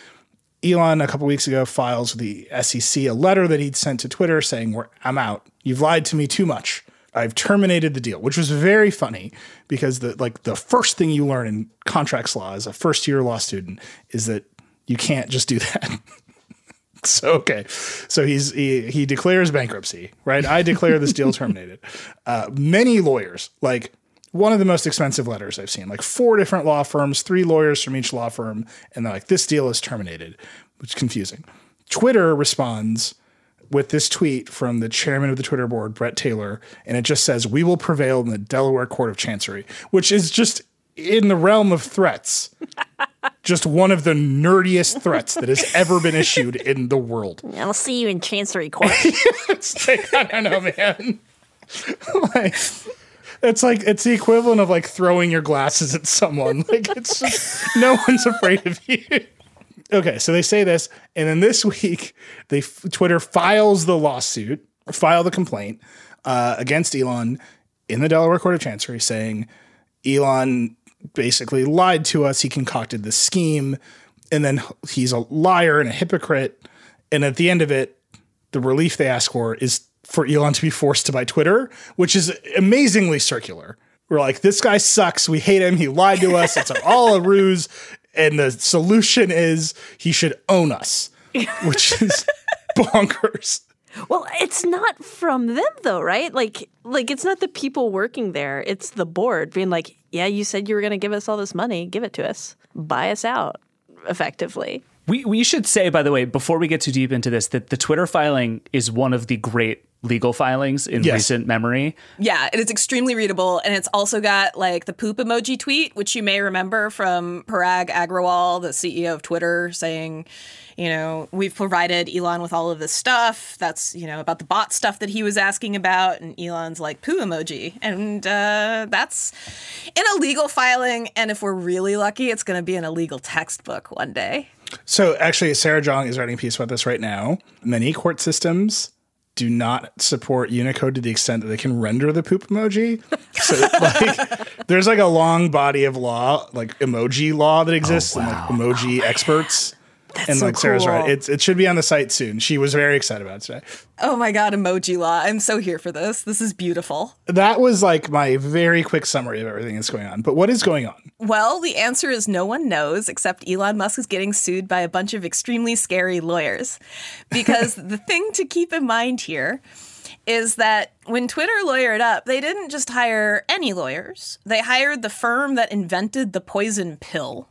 Elon, a couple weeks ago, files the SEC a letter that he'd sent to Twitter saying, I'm out. You've lied to me too much. I've terminated the deal, which was very funny because the like the first thing you learn in contracts law as a first year law student is that you can't just do that. so okay, so he's he, he declares bankruptcy, right? I declare this deal terminated. Uh, many lawyers, like one of the most expensive letters I've seen, like four different law firms, three lawyers from each law firm, and they're like, this deal is terminated, which is confusing. Twitter responds with this tweet from the chairman of the Twitter board, Bret Taylor, and it just says, We will prevail in the Delaware Court of Chancery, which is just in the realm of threats. Just one of the nerdiest threats that has ever been issued in the world. I'll see you in Chancery Court. Like, I don't know, man. like, it's like it's the equivalent of like throwing your glasses at someone. Like it's just no one's afraid of you. Okay, so they say this, and then this week they Twitter files the lawsuit, file the complaint uh, against Elon in the Delaware Court of Chancery, saying Elon basically lied to us. He concocted this scheme, and then he's a liar and a hypocrite. And at the end of it, the relief they ask for is for Elon to be forced to buy Twitter, which is amazingly circular. We're like, this guy sucks. We hate him. He lied to us. It's all a ruse. And the solution is he should own us, which is bonkers. Well, it's not from them though, right? Like like it's not the people working there. It's the board being like, "Yeah, you said you were going to give us all this money. Give it to us. Buy us out." Effectively. We we should say, by the way, before we get too deep into this, that the Twitter filing is one of the great legal filings in Yes. recent memory. Yeah, and it is extremely readable, and it's also got like the poop emoji tweet, which you may remember from Parag Agrawal, the CEO of Twitter, saying, you know, we've provided Elon with all of this stuff. That's you know about the bot stuff that he was asking about, and Elon's like poo emoji, and uh, that's in a legal filing. And if we're really lucky, it's going to be in a legal textbook one day. So actually, Sarah Jeong is writing a piece about this right now. Many court systems do not support Unicode to the extent that they can render the poop emoji. So like there's like a long body of law, like emoji law that exists and like oh, emoji experts and so like Sarah's cool. right, it's it should be on the site soon. She was very excited about it today. Oh my god, emoji law. I'm so here for this. This is beautiful. That was like my very quick summary of everything that's going on. But what is going on? Well, the answer is no one knows except Elon Musk is getting sued by a bunch of extremely scary lawyers. Because the thing to keep in mind here is that when Twitter lawyered up, they didn't just hire any lawyers. They hired the firm that invented the poison pill,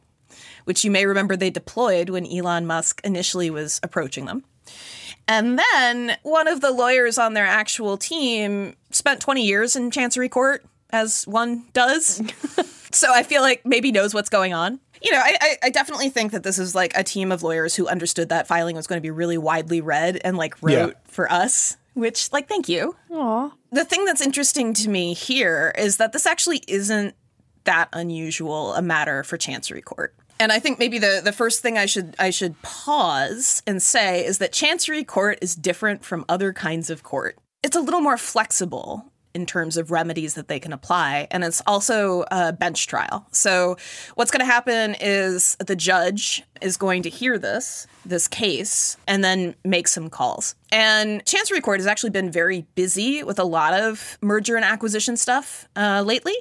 which you may remember they deployed when Elon Musk initially was approaching them. And then one of the lawyers on their actual team spent 20 years in Chancery Court, as one does. so I feel like maybe knows what's going on. You know, I, I, I definitely think that this is like a team of lawyers who understood that filing was going to be really widely read and like wrote Yeah. for us, which, like, thank you. Aww. The thing that's interesting to me here is that this actually isn't that unusual a matter for Chancery Court. And I think maybe the, the first thing I should I should pause and say is that Chancery Court is different from other kinds of court. It's a little more flexible in terms of remedies that they can apply, and it's also a bench trial. So what's going to happen is the judge is going to hear this this case and then make some calls. And Chancery Court has actually been very busy with a lot of merger and acquisition stuff uh, lately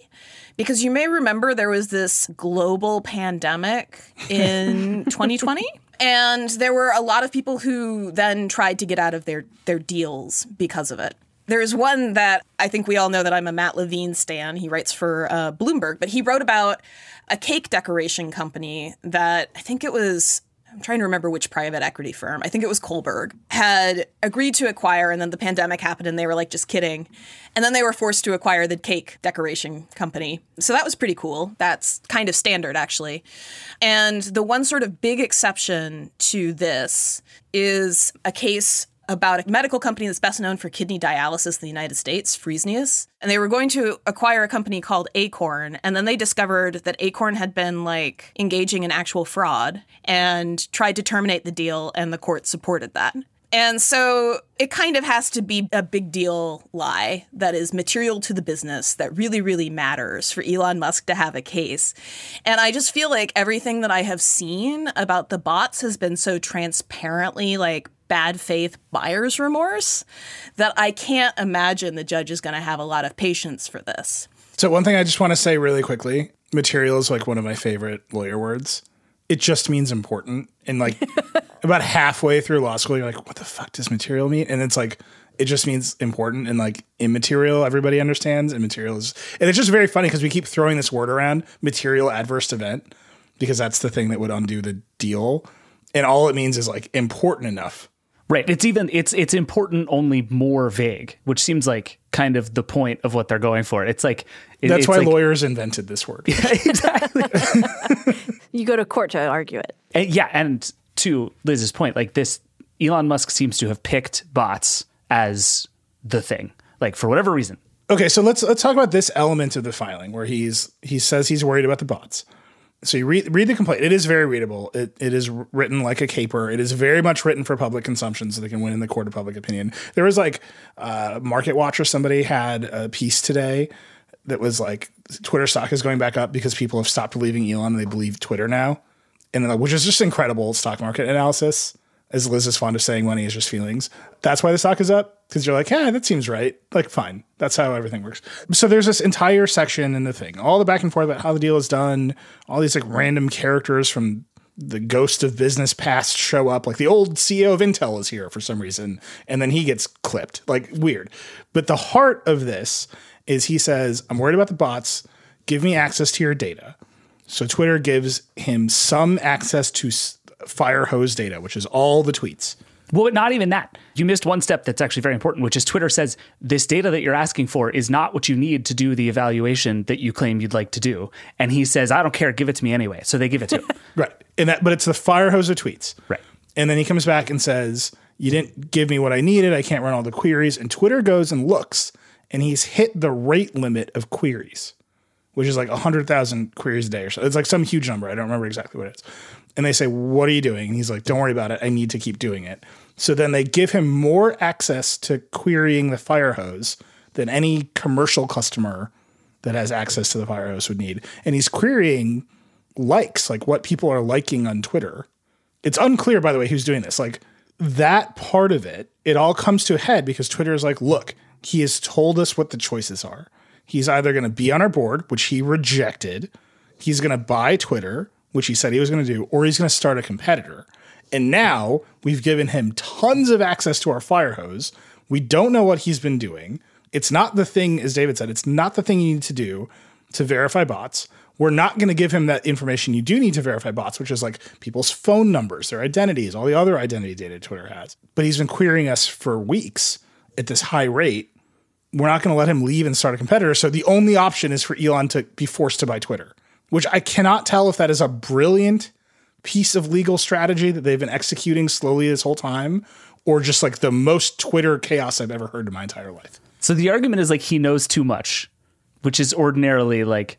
because you may remember there was this global pandemic in 2020 and there were a lot of people who then tried to get out of their their deals because of it there's one that I think we all know that I'm a Matt Levine stan. He writes for uh, Bloomberg, but he wrote about a cake decoration company that I think it was. I'm trying to remember which private equity firm. I think it was Kohlberg had agreed to acquire, and then the pandemic happened, and they were like, just kidding. And then they were forced to acquire the cake decoration company. So that was pretty cool. That's kind of standard, actually. And the one sort of big exception to this is a case about a medical company that's best known for kidney dialysis in the United States, Fresenius. And they were going to acquire a company called Akorn. And then they discovered that Akorn had been like engaging in actual fraud and tried to terminate the deal, and the court supported that. And so it kind of has to be a big deal lie that is material to the business that really, really matters for Elon Musk to have a case. And I just feel like everything that I have seen about the bots has been so transparently like bad faith buyer's remorse that I can't imagine the judge is going to have a lot of patience for this. So one thing I just want to say really quickly, material is like one of my favorite lawyer words. It just means important. And like about halfway through law school, you're like, what the fuck does material mean? And it's like it just means important and like immaterial everybody understands and material is and it's just very funny because we keep throwing this word around material adverse event because that's the thing that would undo the deal and all it means is like important enough Right. It's even it's it's important only more vague, which seems like kind of the point of what they're going for. It's like it- that's why like, lawyers invented this word exactly. You go to court to argue it. And yeah, and to Liz's point, like this, Elon Musk seems to have picked bots as the thing, like for whatever reason. Okay, so let's let's talk about this element of the filing where he's he says he's worried about the bots. So you read read the complaint. It is very readable. It it is written like a caper. It is very much written for public consumption, so they can win in the court of public opinion. There was like uh, Market Watch or somebody had a piece today that was like Twitter stock is going back up because people have stopped believing Elon and they believe Twitter now, and which is just incredible stock market analysis. As Liz is fond of saying, money is just feelings. That's why the stock is up because you're like, yeah, that seems right. Like, fine. That's how everything works. So there's this entire section in the thing, all the back and forth about how the deal is done. All these like random characters from the ghost of business past show up. Like the old CEO of Intel is here for some reason, and then he gets clipped. Like weird. But the heart of this is he says, I'm worried about the bots. Give me access to your data. So Twitter gives him some access to fire hose data, which is all the tweets. Well, but not even that. You missed one step that's actually very important, which is Twitter says this data that you're asking for is not what you need to do the evaluation that you claim you'd like to do. And he says, I don't care, give it to me anyway. So they give it to him. Right. And that but it's the fire hose of tweets. Right. And then he comes back and says, You didn't give me what I needed. I can't run all the queries. And Twitter goes and looks, and he's hit the rate limit of queries, which is like 100,000 queries a day or so. It's like some huge number. I don't remember exactly what it is. And they say, What are you doing? And he's like, Don't worry about it. I need to keep doing it. So then they give him more access to querying the fire hose than any commercial customer that has access to the fire hose would need. And he's querying likes, like what people are liking on Twitter. It's unclear, by the way, who's doing this. Like that part of it, it all comes to a head because Twitter is like, look, he has told us what the choices are. He's either going to be on our board, which he rejected, he's going to buy Twitter, which he said he was going to do, or he's going to start a competitor. And now we've given him tons of access to our fire hose. We don't know what he's been doing. It's not the thing, as David said, it's not the thing you need to do to verify bots. We're not going to give him that information you do need to verify bots, which is like people's phone numbers, their identities, all the other identity data Twitter has. But he's been querying us for weeks at this high rate. We're not going to let him leave and start a competitor. So the only option is for Elon to be forced to buy Twitter, which I cannot tell if that is a brilliant piece of legal strategy that they've been executing slowly this whole time or just like the most Twitter chaos I've ever heard in my entire life. So the argument is like he knows too much, which is ordinarily like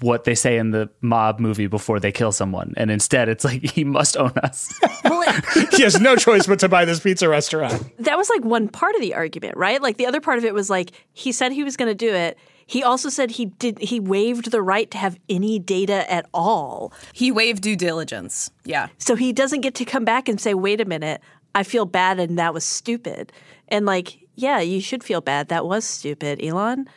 what they say in the mob movie before they kill someone. And instead, it's like he must own us. Well, it- he has no choice but to buy this pizza restaurant. that was like one part of the argument, right? Like the other part of it was like he said he was going to do it. He also said he did he waived the right to have any data at all. He waived due diligence. Yeah. So he doesn't get to come back and say, "Wait a minute, I feel bad and that was stupid." And like, yeah, you should feel bad. That was stupid, Elon.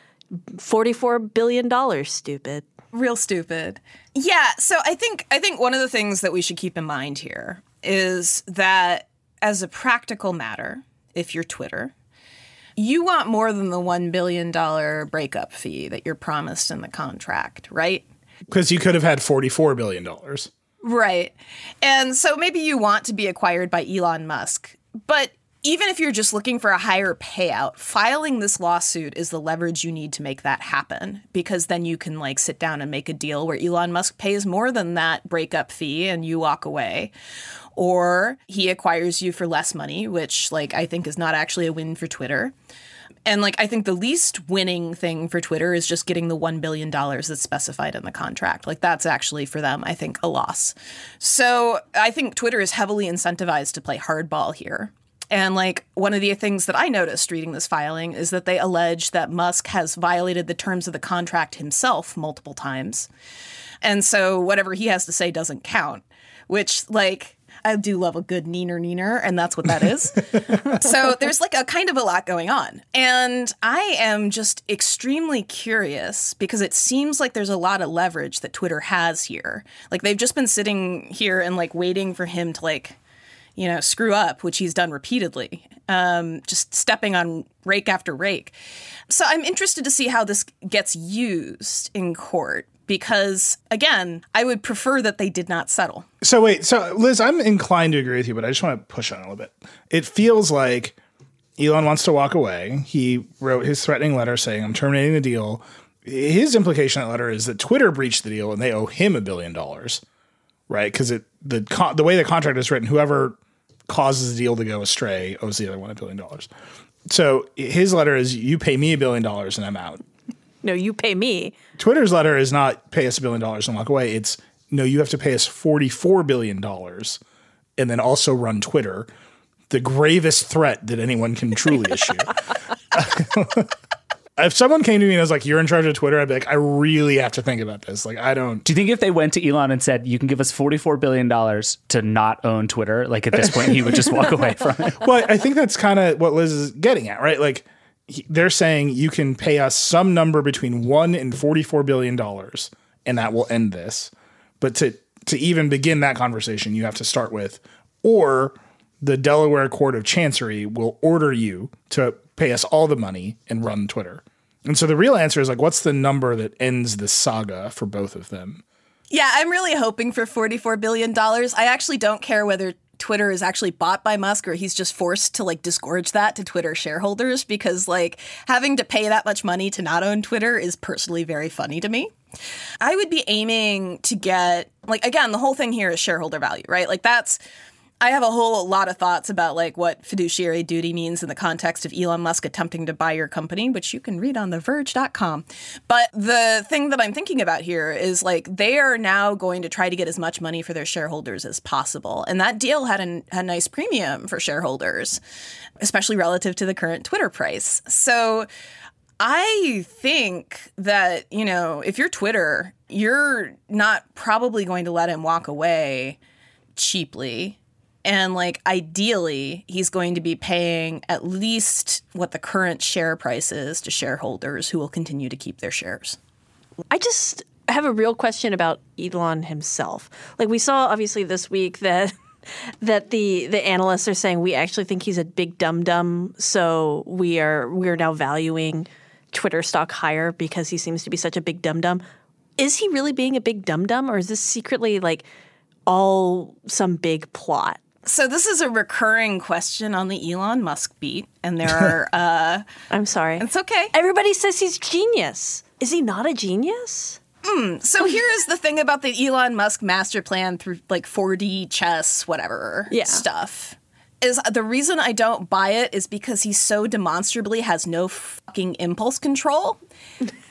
44 billion dollars stupid. Real stupid. Yeah, so I think I think one of the things that we should keep in mind here is that as a practical matter, if you're Twitter, you want more than the 1 billion dollar breakup fee that you're promised in the contract, right? Because you could have had $44 billion. Right. And so maybe you want to be acquired by Elon Musk. But even if you're just looking for a higher payout, filing this lawsuit is the leverage you need to make that happen because then you can like sit down and make a deal where Elon Musk pays more than that breakup fee and you walk away. Or he acquires you for less money, which like I think is not actually a win for Twitter. And like I think the least winning thing for Twitter is just getting the 1 billion dollars that's specified in the contract. Like that's actually for them I think a loss. So I think Twitter is heavily incentivized to play hardball here. And like one of the things that I noticed reading this filing is that they allege that Musk has violated the terms of the contract himself multiple times. And so whatever he has to say doesn't count, which like I do love a good neener neener, and that's what that is. so there's like a kind of a lot going on. And I am just extremely curious because it seems like there's a lot of leverage that Twitter has here. Like they've just been sitting here and like waiting for him to like you know, screw up, which he's done repeatedly, um, just stepping on rake after rake. So I'm interested to see how this gets used in court because, again, I would prefer that they did not settle. So wait, so Liz, I'm inclined to agree with you, but I just want to push on a little bit. It feels like Elon wants to walk away. He wrote his threatening letter saying, I'm terminating the deal. His implication in that letter is that Twitter breached the deal and they owe him a billion dollars, right? Because it the con- the way the contract is written, whoever causes the deal to go astray owes the other one a billion dollars. So his letter is, you pay me a billion dollars and I'm out. No, you pay me. Twitter's letter is not pay us a billion dollars and walk away. It's no, you have to pay us $44 billion and then also run Twitter. The gravest threat that anyone can truly issue. if someone came to me and was like, You're in charge of Twitter, I'd be like, I really have to think about this. Like, I don't. Do you think if they went to Elon and said, you can give us $44 billion to not own Twitter, like at this point, he would just walk away from it? Well, I think that's kind of what Liz is getting at, right? Like, he- they're saying you can pay us some number between one and $44 billion, and that will end this. But to, to even begin that conversation, you have to start with, or the Delaware Court of Chancery will order you to pay us all the money and run Twitter. And so the real answer is like, what's the number that ends the saga for both of them? Yeah, I'm really hoping for $44 billion. I actually don't care whether Twitter is actually bought by Musk or he's just forced to like disgorge that to Twitter shareholders because like having to pay that much money to not own Twitter is personally very funny to me. I would be aiming to get like again, the whole thing here is shareholder value, right? Like that's I have a whole lot of thoughts about like what fiduciary duty means in the context of Elon Musk attempting to buy your company, which you can read on theverge.com. But the thing that I'm thinking about here is like they are now going to try to get as much money for their shareholders as possible. And that deal had a, had a nice premium for shareholders, especially relative to the current Twitter price. So I think that, you know, if you're Twitter, you're not probably going to let him walk away cheaply. And like ideally, he's going to be paying at least what the current share price is to shareholders who will continue to keep their shares. I just have a real question about Elon himself. Like we saw obviously this week that that the the analysts are saying we actually think he's a big dum dum, so we are we are now valuing Twitter stock higher because he seems to be such a big dum dum. Is he really being a big dum dum, or is this secretly like all some big plot? So this is a recurring question on the Elon Musk beat, and there are. uh, I'm sorry. it's okay. Everybody says he's genius. Is he not a genius? So here is the thing about the Elon Musk master plan through like 4D chess, whatever Yeah. stuff. Is the reason I don't buy it is because he so demonstrably has no fucking impulse control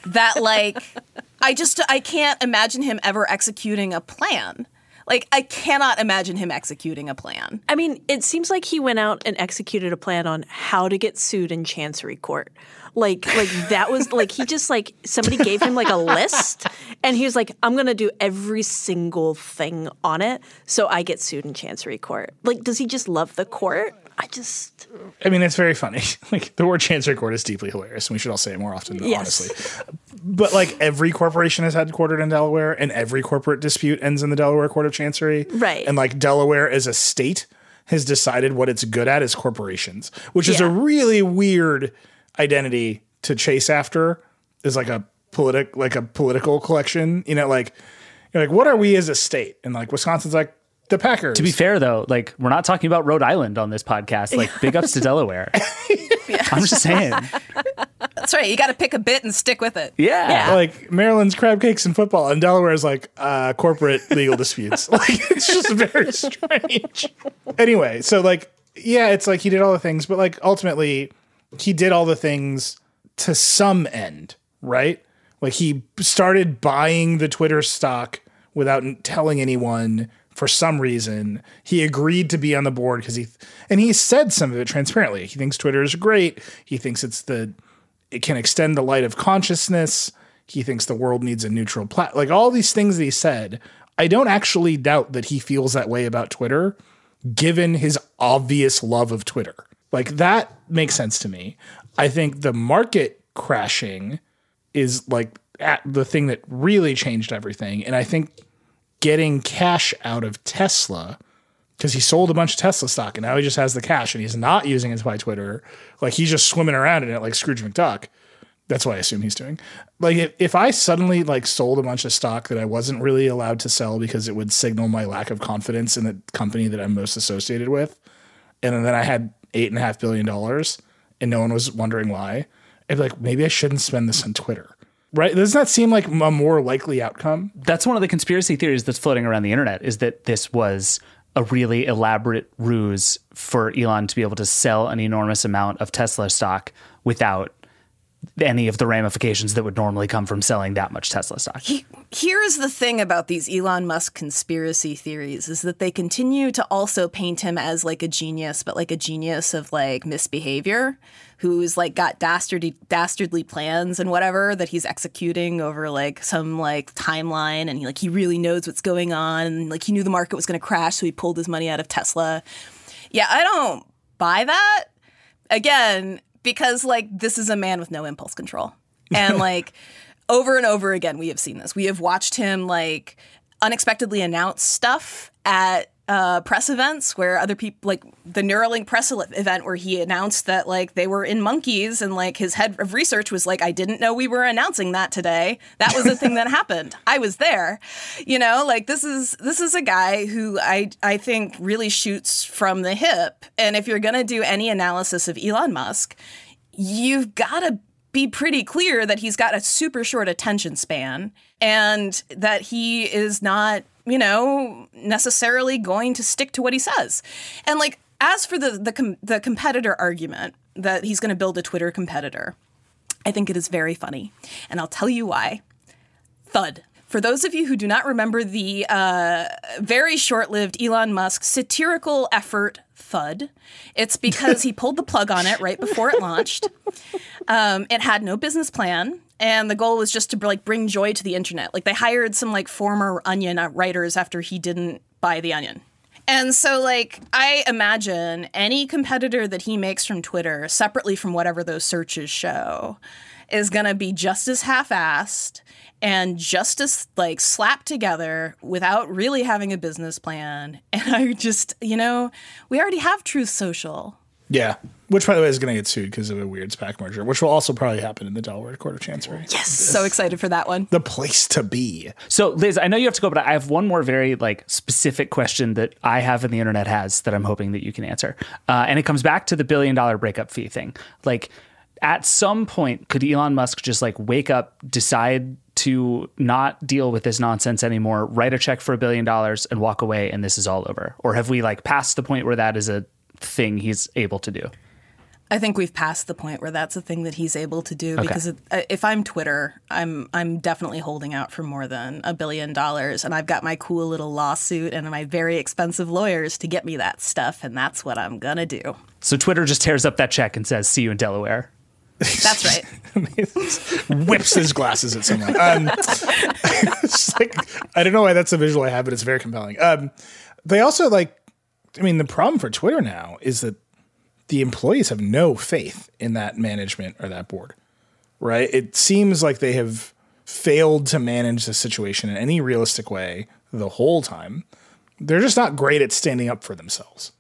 that like I just I can't imagine him ever executing a plan. Like I cannot imagine him executing a plan. I mean, it seems like he went out and executed a plan on how to get sued in chancery court. Like, like that was like he just like somebody gave him like a list, and he was like, "I'm gonna do every single thing on it, so I get sued in chancery court." Like, does he just love the court? I just I mean, it's very funny. Like the word chancery court is deeply hilarious, and we should all say it more often. Yes. Honestly, but like every corporation is headquartered in Delaware, and every corporate dispute ends in the Delaware Court of Chancery. Right. And like Delaware as a state has decided what it's good at is corporations, which is a really weird identity to chase after. Is like a politic, like a political collection. You know, like you're like, what are we as a state? And like Wisconsin's like the Packers. To be fair, though, like we're not talking about Rhode Island on this podcast. Like, big ups to Delaware. I'm just saying. That's right. You got to pick a bit and stick with it. Yeah. like Maryland's crab cakes and football, and Delaware's like uh, corporate legal disputes. Like it's just very strange. Anyway, so like yeah, it's like he did all the things, but like ultimately he did all the things to some end, right? Like he started buying the Twitter stock without telling anyone for some reason. He agreed to be on the board because he and he said some of it transparently. He thinks Twitter is great. He thinks it's the it can extend the light of consciousness. He thinks the world needs a neutral plat. Like all these things that he said, I don't actually doubt that he feels that way about Twitter, given his obvious love of Twitter. Like that makes sense to me. I think the market crashing is like the thing that really changed everything. And I think getting cash out of Tesla because he sold a bunch of Tesla stock and now he just has the cash and he's not using it to buy Twitter. Like he's just swimming around in it like Scrooge McDuck. That's what I assume he's doing. Like if, if I suddenly like sold a bunch of stock that I wasn't really allowed to sell because it would signal my lack of confidence in the company that I'm most associated with, and then I had eight and a half billion dollars and no one was wondering why, I'd be like, maybe I shouldn't spend this on Twitter. Right? Doesn't that seem like a more likely outcome? that's one of the conspiracy theories that's floating around the internet is that this was a really elaborate ruse for Elon to be able to sell an enormous amount of Tesla stock without any of the ramifications that would normally come from selling that much Tesla stock. Here's the thing about these Elon Musk conspiracy theories is that they continue to also paint him as like a genius, but like a genius of like misbehavior, who's like got dastardly dastardly plans and whatever that he's executing over like some like timeline and he like he really knows what's going on and like he knew the market was going to crash so he pulled his money out of Tesla. Yeah, I don't buy that. Again, because like this is a man with no impulse control. And like over and over again we have seen this. We have watched him like unexpectedly announce stuff at uh, press events where other people like the Neuralink press event where he announced that like they were in monkeys and like his head of research was like I didn't know we were announcing that today. That was a thing that happened. I was there. You know, like this is this is a guy who I I think really shoots from the hip. And if you're to do any analysis of Elon Musk, you've got to be pretty clear that he's got a super short attention span and that he is not, you know, necessarily going to stick to what he says. And like as for the the com- the competitor argument that he's going to build a Twitter competitor, I think it is very funny. And I'll tell you why. Thud. For those of you who do not remember the uh, very short lived Elon Musk satirical effort, Thud, it's because he pulled the plug on it right before it launched. Um, it had no business plan. And the goal was just to like bring joy to the internet. Like they hired some like former Onion writers after he didn't buy the Onion. And so, like, I imagine any competitor that he makes from Twitter, separately from whatever those searches show, is going to be just as half assed and just as, like, slapped together without really having a business plan. And I just, you know, we already have Truth Social. Yeah. Which, by the way, is going to get sued because of a weird SPAC merger, which will also probably happen in the Delaware Court of Chancery. Yes. So excited for that one. The place to be. So, Liz, I know you have to go, but I have one more very like specific question that I have and the internet has that I'm hoping that you can answer. Uh, and it comes back to the billion dollar breakup fee thing. Like, at some point, could Elon Musk just like wake up, decide to not deal with this nonsense anymore, write a check for a billion dollars, and walk away, and this is all over? Or have we like passed the point where that is a thing he's able to do? I think we've passed the point where that's a thing that he's able to do Okay. because uh, if I'm Twitter, I'm I'm definitely holding out for more than a billion dollars, and I've got my cool little lawsuit and my very expensive lawyers to get me that stuff, and that's what I'm gonna do. So Twitter just tears up that check and says, "See you in Delaware." That's right. Whips his glasses at someone. Um, like, I don't know why that's a visual I have, but it's very compelling. Um, they also like, I mean, the problem for Twitter now is that the employees have no faith in that management or that board, right? It seems like they have failed to manage the situation in any realistic way the whole time. They're just not great at standing up for themselves.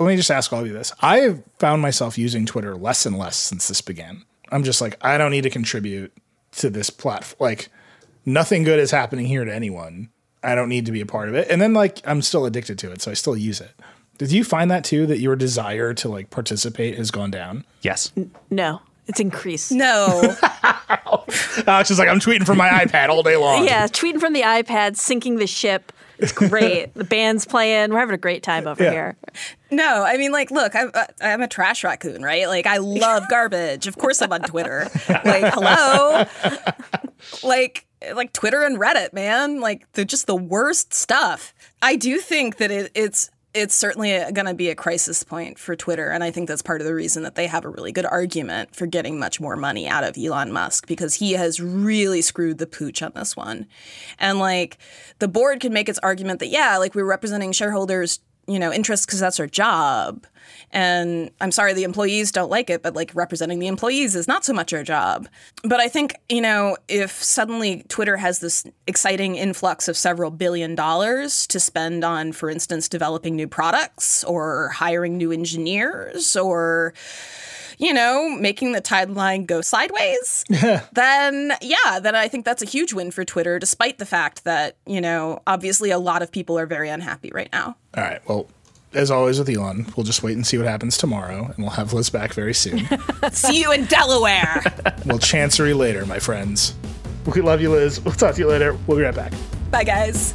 Let me just ask all of you this. I have found myself using Twitter less and less since this began. I'm just like, I don't need to contribute to this platform. Like, nothing good is happening here to anyone. I don't need to be a part of it. And then, like, I'm still addicted to it, so I still use it. Did you find that too? That your desire to like participate has gone down? Yes. No, it's increased. No, Alex is like, I'm tweeting from my iPad all day long. Yeah, tweeting from the iPad, sinking the ship. It's great. the band's playing. We're having a great time over Yeah. here. no. I mean, like, look, I'm, uh, I'm a trash raccoon, right? Like, I love garbage. Of course, I'm on Twitter. Like, hello, like, like Twitter and Reddit, man. Like, they're just the worst stuff. I do think that it, it's it's certainly going to be a crisis point for Twitter, and I think that's part of the reason that they have a really good argument for getting much more money out of Elon Musk because he has really screwed the pooch on this one. And like, the board can make its argument that yeah, like we're representing shareholders you know, interests because that's our job. And I'm sorry the employees don't like it, but like representing the employees is not so much our job. But I think, you know, if suddenly Twitter has this exciting influx of several billion dollars to spend on, for instance, developing new products or hiring new engineers or you know, making the timeline go sideways, then yeah, then I think that's a huge win for Twitter, despite the fact that, you know, obviously a lot of people are very unhappy right now. All right. Well, as always with Elon, we'll just wait and see what happens tomorrow, and we'll have Liz back very soon. See you in Delaware. we'll chancery later, my friends. We love you, Liz. We'll talk to you later. We'll be right back. Bye, guys.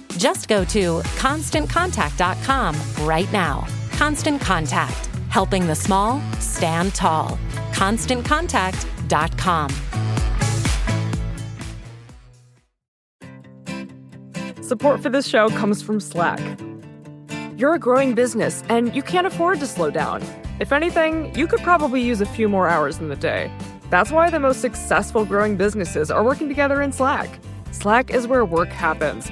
Just go to constantcontact.com right now. Constant Contact, helping the small stand tall. ConstantContact.com. Support for this show comes from Slack. You're a growing business and you can't afford to slow down. If anything, you could probably use a few more hours in the day. That's why the most successful growing businesses are working together in Slack. Slack is where work happens,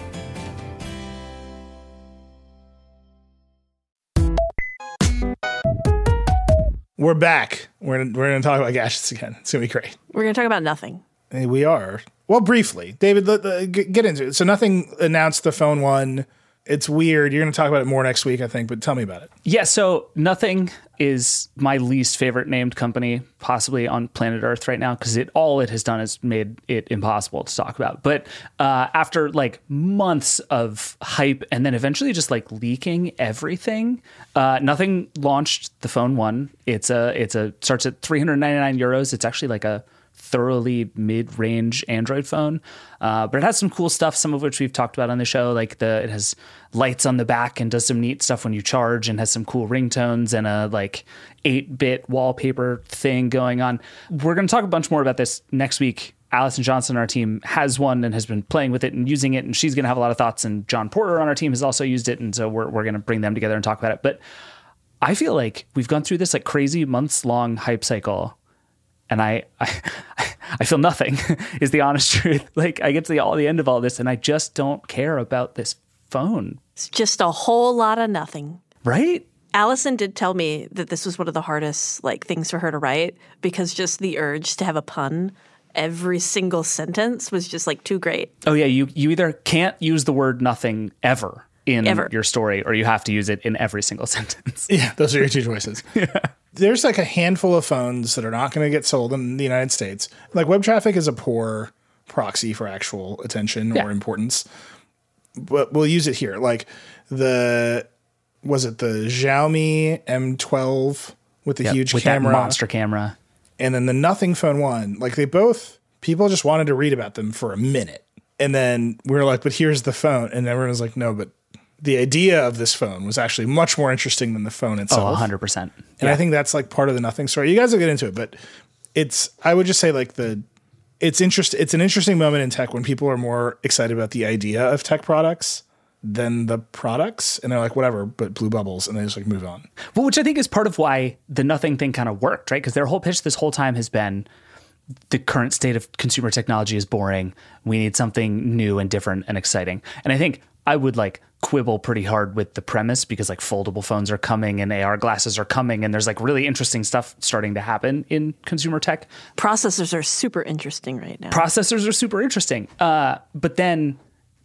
We're back. We're gonna, we're going to talk about gadgets again. It's going to be great. We're going to talk about nothing. We are. Well, briefly. David, let- let- get into it. So, nothing announced the phone one. It's weird. You're going to talk about it more next week, I think, but tell me about it. Yeah, so Nothing is my least favorite named company possibly on planet Earth right now because it all it has done is made it impossible to talk about. But uh, after like months of hype and then eventually just like leaking everything, uh, Nothing launched the phone one. It's a it's a starts at 399 euros. It's actually like a thoroughly mid-range Android phone, uh, but it has some cool stuff. Some of which we've talked about on the show, like the it has lights on the back and does some neat stuff when you charge, and has some cool ringtones and a like eight-bit wallpaper thing going on. We're going to talk a bunch more about this next week. Allison Johnson, our team, has one and has been playing with it and using it, and she's going to have a lot of thoughts. And John Porter on our team has also used it, and so we're we're going to bring them together and talk about it. But I feel like we've gone through this like crazy months long hype cycle and I, I I feel nothing is the honest truth. Like I get to the all the end of all this and I just don't care about this phone. It's just a whole lot of nothing. Right? Allison did tell me that this was one of the hardest like things for her to write because just the urge to have a pun every single sentence was just like too great. Oh yeah, you you either can't use the word nothing ever in Ever. your story or you have to use it in every single sentence. Yeah, those are your two choices. There's like a handful of phones that are not going to get sold in the United States. Like web traffic is a poor proxy for actual attention Yeah. or importance, but we'll use it here. Like the was it the Xiaomi M12 with the Yep, huge with camera, monster camera. and then the Nothing Phone One. Like they both people just wanted to read about them for a minute, and then we were like, "But here's the phone," and everyone was like, "No, but." The idea of this phone was actually much more interesting than the phone itself. Oh, itself. 100%. And I think that's like part of the nothing story. You guys will get into it, but it's I would just say like the it's interest it's an interesting moment in tech when people are more excited about the idea of tech products than the products and they're like whatever but blue bubbles and they just like move on. Well, which I think is part of why the nothing thing kind of worked, right? Because their whole pitch this whole time has been the current state of consumer technology is boring. We need something new and different and exciting. And I think I would like quibble pretty hard with the premise because like foldable phones are coming and AR glasses are coming and there's like really interesting stuff starting to happen in consumer tech. Processors are super interesting right now. Processors are super interesting. Uh, but then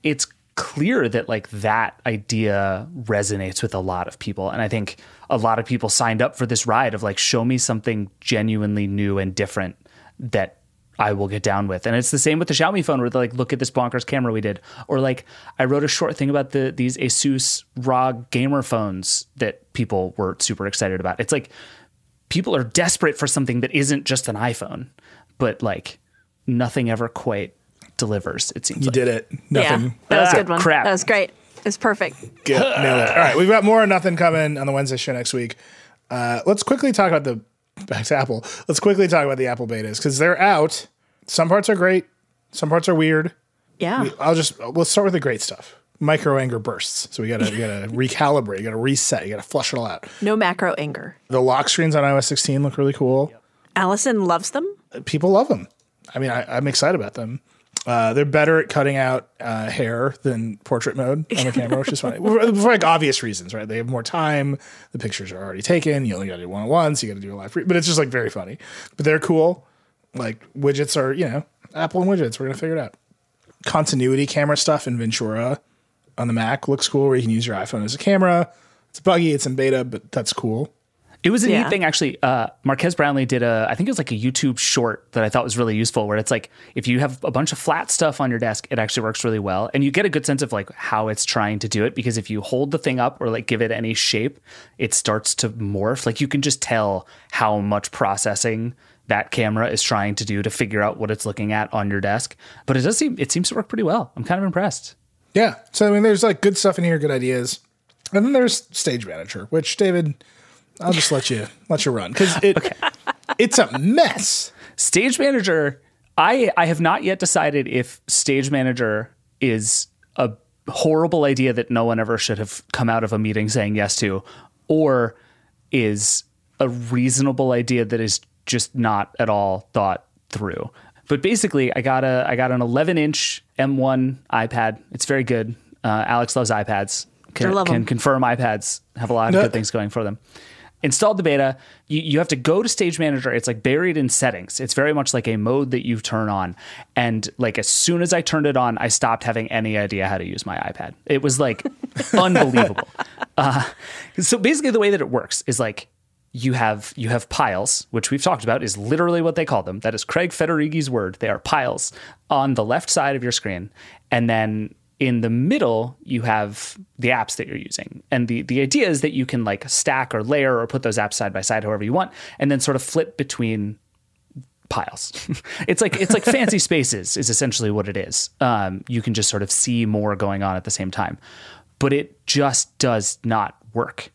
it's clear that like that idea resonates with a lot of people. And I think a lot of people signed up for this ride of like, show me something genuinely new and different that I will get down with. And it's the same with the Xiaomi phone where they're like, look at this bonkers camera we did. Or like I wrote a short thing about the these Asus ROG gamer phones that people were super excited about. It's like people are desperate for something that isn't just an iPhone, but like nothing ever quite delivers, it seems You like. did it. yeah, Nothing. that was a Ah, good one. crap. That was great. It was perfect. Good. Nailed it. All right, we've got more or nothing coming on the Wednesday show next week. Uh, let's quickly talk about the back to Apple. Let's quickly talk about the Apple betas because they're out. Some parts are great, some parts are weird. Yeah. I'll just let's start with the great stuff. Micro anger bursts. So we gotta we gotta recalibrate. You gotta reset. You gotta flush it all out. No macro anger. The lock screens on iOS 16 look really cool. Allison loves them. People love them. I mean, I, I'm excited about them. Uh, they're better at cutting out uh, hair than portrait mode on the camera, which is funny for, like obvious reasons, right? They have more time. The pictures are already taken. You only got to do one at once. You got to do a live, pre- but it's just like very funny. But they're cool. Like widgets are, you know, Apple and widgets. We're gonna figure it out. Continuity camera stuff in Ventura on the Mac looks cool, where you can use your iPhone as a camera. It's buggy. It's in beta, but that's cool. It was a Yeah. neat thing, actually. Uh, Marques Brownlee did a, I think it was like a YouTube short that I thought was really useful, where it's like if you have a bunch of flat stuff on your desk, it actually works really well, and you get a good sense of like how it's trying to do it. Because if you hold the thing up or like give it any shape, it starts to morph. Like you can just tell how much processing that camera is trying to do to figure out what it's looking at on your desk. But it does seem it seems to work pretty well. I'm kind of impressed. Yeah. So I mean, there's like good stuff in here, good ideas, and then there's Stage Manager, which David, I'll just let you let you run because it it's a mess. Stage Manager, I I have not yet decided if Stage Manager is a horrible idea that no one ever should have come out of a meeting saying yes to, or is a reasonable idea that is just not at all thought through. But basically, I got a I got an 11 inch M1 iPad. It's very good. Uh, Alex loves iPads. Can, Sure love can 'em. confirm iPads have a lot of No. good things going for them. Installed the beta. You, you have to go to Stage Manager. It's like buried in settings. It's very much like a mode that you turn on. And like as soon as I turned it on, I stopped having any idea how to use my iPad. It was like unbelievable. Uh, so basically, the way that it works is like you have you have piles, which we've talked about is literally what they call them. That is Craig Federighi's word. They are piles on the left side of your screen, and then in the middle you have the apps that you're using. And the the idea is that you can like stack or layer or put those apps side by side however you want, and then sort of flip between piles. it's like it's like fancy spaces is essentially what it is. Um, you can just sort of see more going on at the same time, but it just does not work.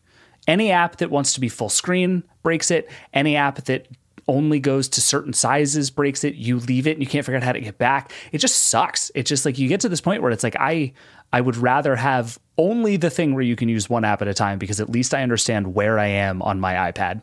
Any app that wants to be full screen breaks it. Any app that only goes to certain sizes breaks it. You leave it and you can't figure out how to get back. It just sucks. It's just like you get to this point where it's like I I would rather have only the thing where you can use one app at a time because at least I understand where I am on my iPad.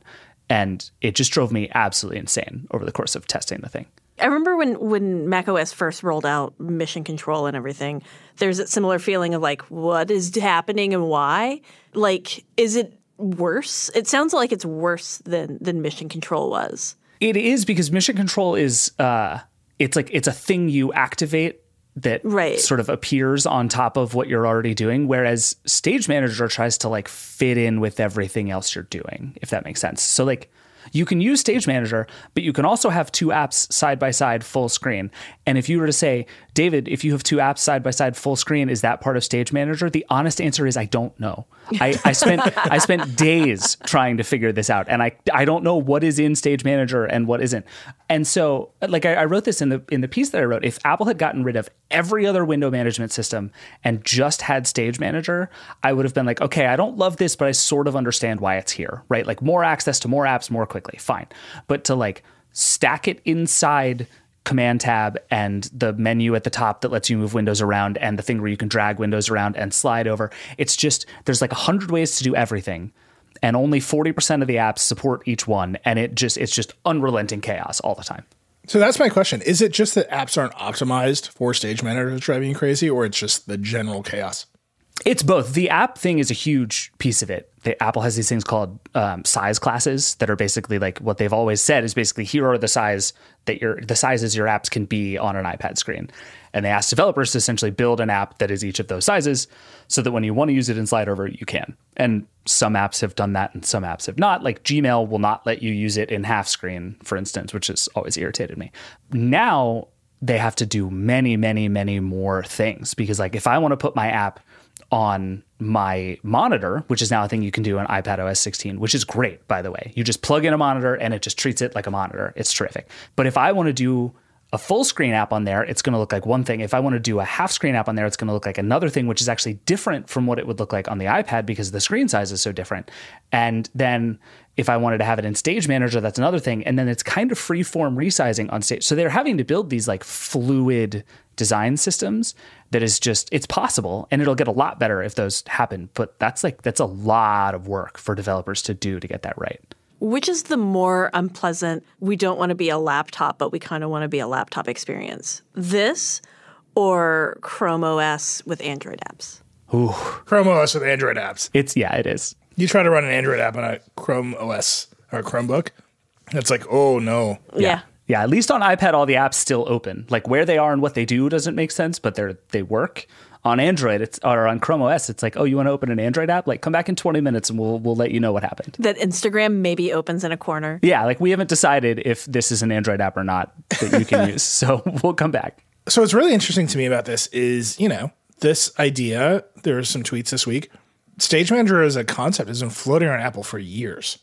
And it just drove me absolutely insane over the course of testing the thing. I remember when when macOS first rolled out mission control and everything. There's a similar feeling of like, what is happening and why? Like, is it worse? It sounds like it's worse than than mission control was. It is because mission control is uh it's like it's a thing you activate that Right. sort of appears on top of what you're already doing whereas stage manager tries to like fit in with everything else you're doing if that makes sense so like you can use stage manager but you can also have two apps side by side full screen and if you were to say david if you have two apps side by side full screen is that part of stage manager the honest answer is i don't know I, I spent I spent days trying to figure this out, and I I don't know what is in Stage Manager and what isn't. And so, like I, I wrote this in the in the piece that I wrote. If Apple had gotten rid of every other window management system and just had Stage Manager, I would have been like, okay, I don't love this, but I sort of understand why it's here, right? Like more access to more apps more quickly, fine. But to like stack it inside command tab and the menu at the top that lets you move windows around and the thing where you can drag windows around and slide over. It's just there's like a hundred ways to do everything. And only 40% of the apps support each one. And it just it's just unrelenting chaos all the time. So that's my question. Is it just that apps aren't optimized for Stage Manager that's driving you crazy, or it's just the general chaos? It's both. The app thing is a huge piece of it. The Apple has these things called um, size classes that are basically like what they've always said is basically here are the size that your the sizes your apps can be on an iPad screen, and they ask developers to essentially build an app that is each of those sizes, so that when you want to use it in Slide Over, you can. And some apps have done that, and some apps have not. Like Gmail will not let you use it in half screen, for instance, which has always irritated me. Now they have to do many, many, many more things because like if I want to put my app on my monitor, which is now a thing you can do on iPad OS 16, which is great, by the way. You just plug in a monitor and it just treats it like a monitor. It's terrific. But if I want to do a full screen app on there, it's going to look like one thing. If I want to do a half screen app on there, it's going to look like another thing, which is actually different from what it would look like on the iPad because the screen size is so different. And then if I wanted to have it in Stage Manager, that's another thing. And then it's kind of free form resizing on stage. So they're having to build these like fluid design systems that is just it's possible and it'll get a lot better if those happen but that's like that's a lot of work for developers to do to get that right Which is the more unpleasant, we don't want to be a laptop, but we kind of want to be a laptop experience? This or Chrome OS with Android apps? Ooh. Chrome OS with Android apps. it's yeah it is You try to run an Android app on a Chrome OS or a Chromebook, it's like, oh no. Yeah. yeah at least on ipad all the apps still open like where they are and what they do doesn't make sense but they're they work on android it's or on chrome os it's like oh you want to open an android app like come back in 20 minutes and we'll we'll let you know what happened That Instagram maybe opens in a corner. yeah like we haven't decided if this is an android app or not that you can use so we'll come back So what's really interesting to me about this is, you know, this idea. There are some tweets this week. Stage Manager as a concept has been floating around Apple for years,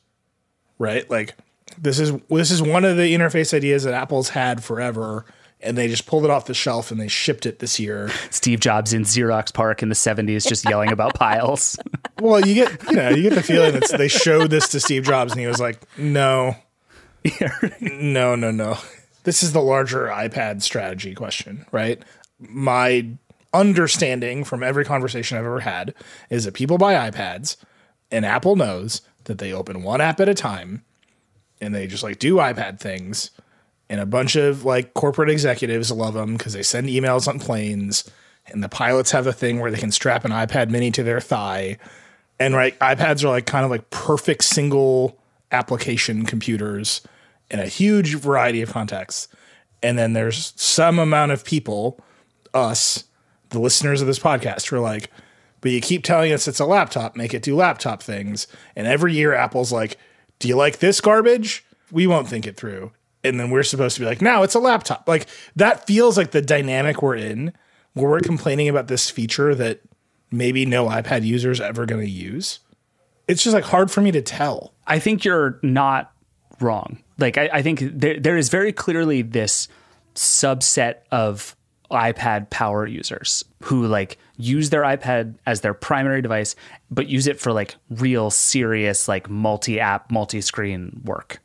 right? Like this is this is one of the interface ideas that Apple's had forever, and they just pulled it off the shelf and they shipped it this year. Steve Jobs in Xerox PARC in the 70s just yelling about piles. Well, you get you know you get the feeling that they showed this to Steve Jobs and he was like, no, no, no, no. This is the larger iPad strategy question, right? My understanding from every conversation I've ever had is that people buy iPads and Apple knows that they open one app at a time and they just like do iPad things. And a bunch of like corporate executives love them because they send emails on planes. And the pilots have a thing where they can strap an iPad mini to their thigh And right, iPads are like kind of like perfect single application computers in a huge variety of contexts. And then there's some amount of people, us, the listeners of this podcast, were like, but you keep telling us it's a laptop, make it do laptop things. And every year Apple's like, do you like this garbage? We won't think it through. And then we're supposed to be like, now it's a laptop. Like that feels like the dynamic we're in where we're complaining about this feature that maybe no iPad user is ever going to use. It's just like hard for me to tell. I think you're not wrong. Like I, I think there there is very clearly this subset of iPad power users who like use their iPad as their primary device, but use it for like real serious like multi-app, multi-screen work.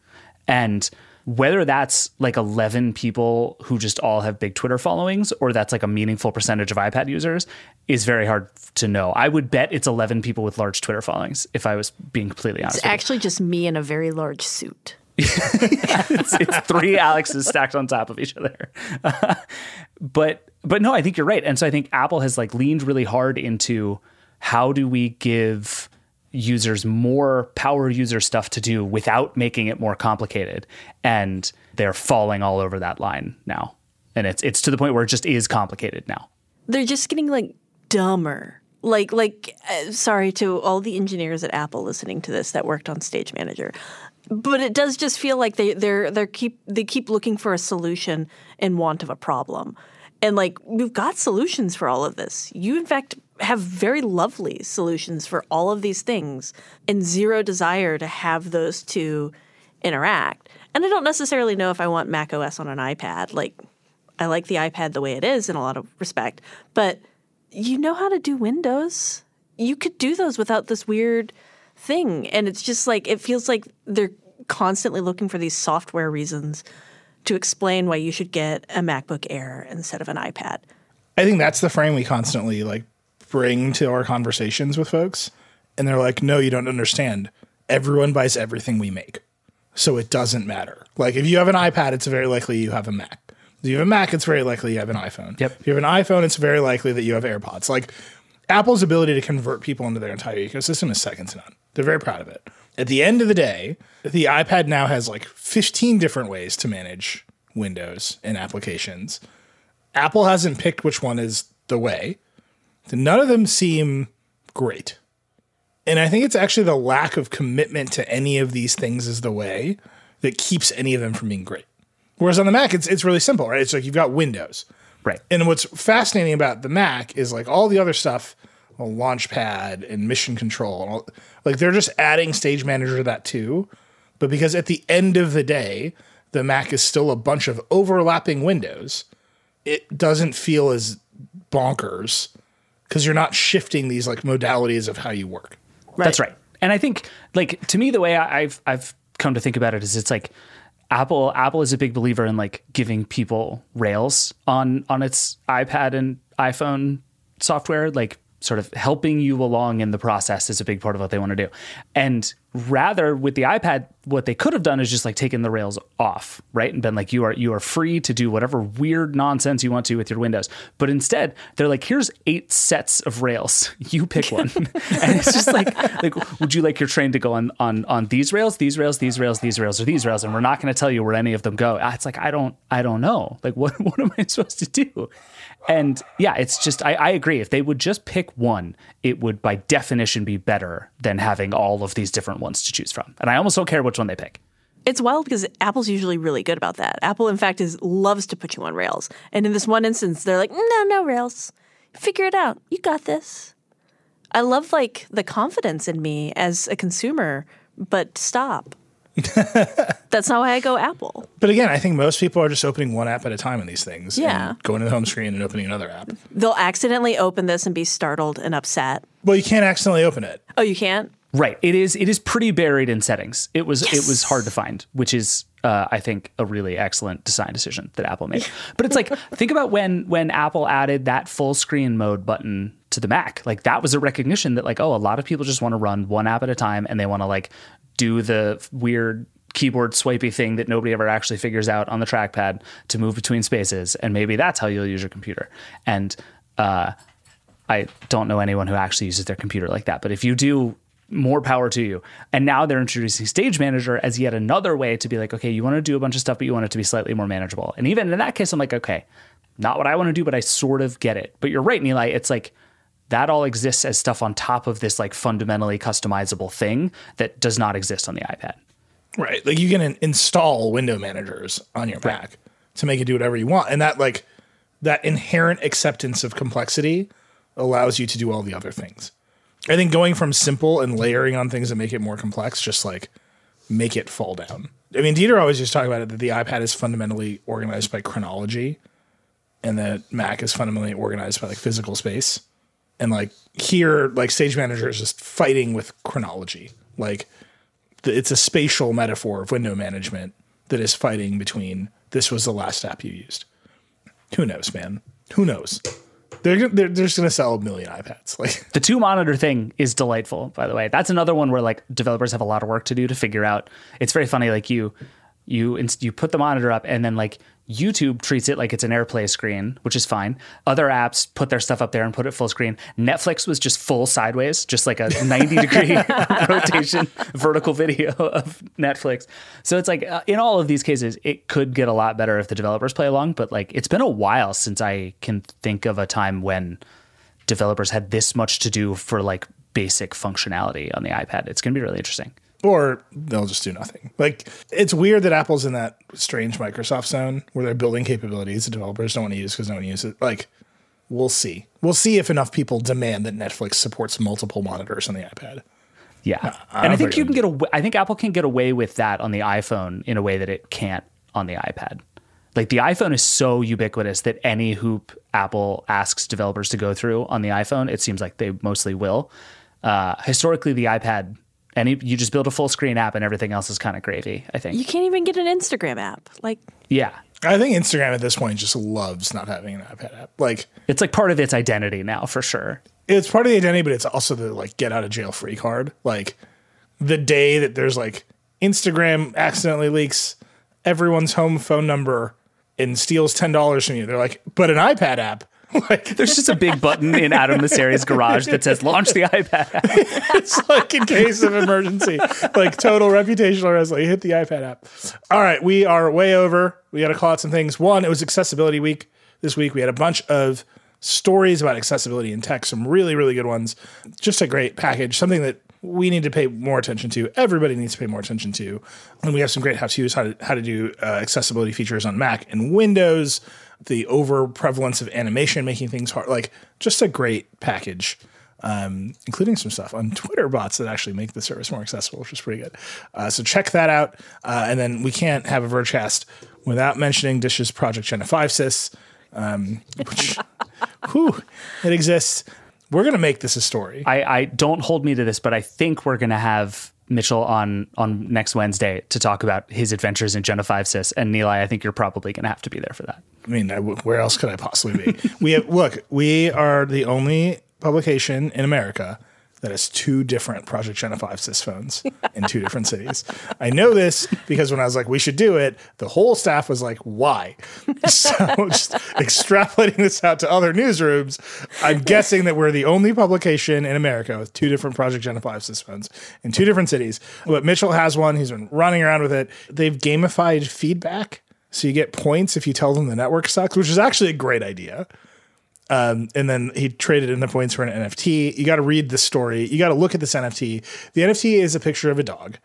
And whether that's like 11 people who just all have big Twitter followings or that's like a meaningful percentage of iPad users is very hard to know. I would bet it's 11 people with large Twitter followings if I was being completely honest. It's actually just me in a very large suit. It's, it's, three Alexes stacked on top of each other. but but no, I think you're right. And so I think Apple has like leaned really hard into how do we give users more power user stuff to do without making it more complicated. And they're falling all over that line now. And it's it's to the point where it just is complicated now. They're just getting like dumber. Like like uh, sorry to all the engineers at apple listening to this that worked on stage manager but it does just feel like they they're they keep they keep looking for a solution in want of a problem and like we've got solutions for all of this you in fact have very lovely solutions for all of these things and zero desire to have those two interact. And I don't necessarily know if I want Mac OS on an iPad. Like, I like the iPad the way it is in a lot of respect, but you know how to do Windows. You could do those without this weird thing. And it's just like, it feels like they're constantly looking for these software reasons to explain why you should get a MacBook Air instead of an iPad. I think that's the frame we constantly like bring to our conversations with folks. And they're like, no, you don't understand. Everyone buys everything we make. So it doesn't matter. Like if you have an iPad, it's very likely you have a Mac. If you have a Mac, it's very likely you have an iPhone. Yep. If you have an iPhone, it's very likely that you have AirPods. Like Apple's ability to convert people into their entire ecosystem is second to none. They're very proud of it. At the end of the day, the iPad now has like 15 different ways to manage Windows and applications. Apple hasn't picked which one is the way. None of them seem great. And I think it's actually the lack of commitment to any of these things is the way that keeps any of them from being great. Whereas on the Mac, it's it's really simple, right? It's like you've got Windows. Right. And what's fascinating about the Mac is like all the other stuff, Launchpad and Mission Control, all, like they're just adding Stage Manager to that too. But because at the end of the day, the Mac is still a bunch of overlapping windows, it doesn't feel as bonkers because you're not shifting these like modalities of how you work. Right. That's right. And I think like to me the way I've I've come to think about it is it's like Apple Apple is a big believer in like giving people rails on on its iPad and iPhone software like sort of helping you along in the process is a big part of what they want to do. And rather with the iPad, what they could have done is just like taken the rails off, right? And been like, you are you are free to do whatever weird nonsense you want to with your Windows. But instead, they're like, here's eight sets of rails. You pick one. and it's just like, like, would you like your train to go on on on these rails, these rails, these rails, these rails, or these rails? And we're not going to tell you where any of them go. Ah, it's like I don't I don't know. Like what what am I supposed to do? And yeah, it's just I, I, agree. If they would just pick one, it would by definition be better than having all of these different ones to choose from. And I almost don't care which one they pick. It's wild because Apple's usually really good about that. Apple, in fact, is loves to put you on rails. And in this one instance, they're like, no, no rails. Figure it out. You got this. I love like the confidence in me as a consumer, but stop. That's not why I go Apple. But again, I think most people are just opening one app at a time in these things. Yeah. Going to the home screen and opening another app. They'll accidentally open this and be startled and upset. Well, you can't accidentally open it. Oh, you can't? Right. It is it is pretty buried in settings. It was yes. it was hard to find, which is uh, I think a really excellent design decision that Apple made. But it's like think about when when Apple added that full screen mode button to the Mac. Like that was a recognition that like oh a lot of people just want to run one app at a time and they want to like do the weird keyboard swipey thing that nobody ever actually figures out on the trackpad to move between spaces and maybe that's how you'll use your computer. And uh, I don't know anyone who actually uses their computer like that. But if you do more power to you. And now they're introducing Stage Manager as yet another way to be like, okay, you want to do a bunch of stuff, but you want it to be slightly more manageable. And even in that case, I'm like, okay, not what I want to do, but I sort of get it. But you're right, Nilay. It's like that all exists as stuff on top of this like fundamentally customizable thing that does not exist on the iPad. Right. Like you can in- install window managers on your Mac to make it do whatever you want. And that like that inherent acceptance of complexity allows you to do all the other things. I think going from simple and layering on things that make it more complex just like make it fall down. I mean, Dieter always just talk about it that the iPad is fundamentally organized by chronology and that Mac is fundamentally organized by like physical space. And like here, like Stage Manager is just fighting with chronology. Like it's a spatial metaphor of window management that is fighting between this was the last app you used. Who knows, man? Who knows? They're they're, they're just gonna sell a million iPads. Like The two monitor thing is delightful, by the way. That's another one where like developers have a lot of work to do to figure out. It's very funny. Like you, you, you put the monitor up, and then like YouTube treats it like it's an AirPlay screen, which is fine. Other apps put their stuff up there and put it full screen. Netflix was just full sideways, just like a 90 degree rotation vertical video of Netflix. So it's like uh, in all of these cases, it could get a lot better if the developers play along. But like it's been a while since I can think of a time when developers had this much to do for like basic functionality on the iPad. It's going to be really interesting. Or they'll just do nothing. Like it's weird that Apple's in that strange Microsoft zone where they're building capabilities that developers don't want to use because no one uses it. Like we'll see. We'll see if enough people demand that Netflix supports multiple monitors on the iPad. Yeah, I and I think think you can get away. I think Apple can get away with that on the iPhone in a way that it can't on the iPad. Like the iPhone is so ubiquitous that any hoop Apple asks developers to go through on the iPhone, it seems like they mostly will. Uh, historically, the iPad, any you just build a full screen app and everything else is kind of gravy. I think. You can't even get an Instagram app. Like, yeah, I think Instagram at this point just loves not having an iPad app. Like it's like part of its identity now for sure. it's part of the identity, but it's also the like get out of jail free card. Like the day that there's like Instagram accidentally leaks everyone's home phone number and steals ten dollars from you, they're like, but an iPad app. Like There's just a big button in Adam Mosseri's garage that says "Launch the iPad." it's like in case of emergency, like total reputational. Like hit the iPad app. All right, we are way over. We got to call out some things. One, it was accessibility week this week. We had a bunch of stories about accessibility in tech, some really really good ones. Just a great package, something that we need to pay more attention to. Everybody needs to pay more attention to, and we have some great how tos how to how to do uh, accessibility features on Mac and Windows. The over prevalence of animation making things hard, like just a great package um, including some stuff on Twitter bots that actually make the service more accessible, which is pretty good. Uh, so check that out. Uh, and then we can't have a Vergecast without mentioning Dish's Project Genesis, um, which, whew, it exists. We're going to make this a story. I, I don't hold me to this, but I think we're gonna have Mitchell on on next Wednesday to talk about his adventures in Genesis. And Nilay, I think you're probably gonna have to be there for that. I mean, I, where else could I possibly be? we have, look, we are the only publication in America that has two different Project Genesis phones in two different cities. I know this because when I was like, we should do it, the whole staff was like, why? So just extrapolating this out to other newsrooms, I'm guessing that we're the only publication in America with two different Project Genesis phones in two different cities. But Mitchell has one. He's been running around with it. They've gamified feedback. So you get points if you tell them the network sucks, which is actually a great idea. Um, and then he traded in the points for an NFT. You got to read the story. You got to look at this NFT. The NFT is a picture of a dog.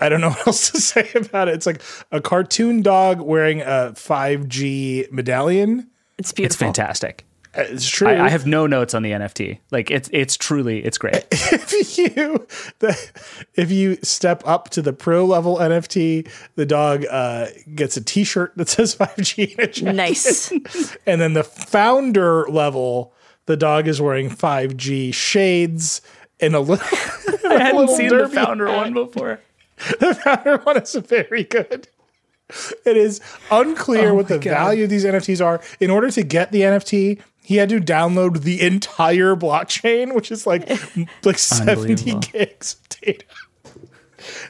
I don't know what else to say about it. It's like a cartoon dog wearing a 5G medallion. it's beautiful. It's fantastic. Uh, It's true. I, I have no notes on the NFT. Like it's it's truly it's great. if you the, if you step up to the pro level NFT, the dog uh, gets a T-shirt that says 5G. in a jacket. Nice. And then the founder level, the dog is wearing 5G shades and a little. I hadn't little seen the founder hat. one before. The founder one is very good. It is unclear Oh what the value of these NFTs are. In order to get the NFT, he had to download the entire blockchain, which is like like 70 gigs of data.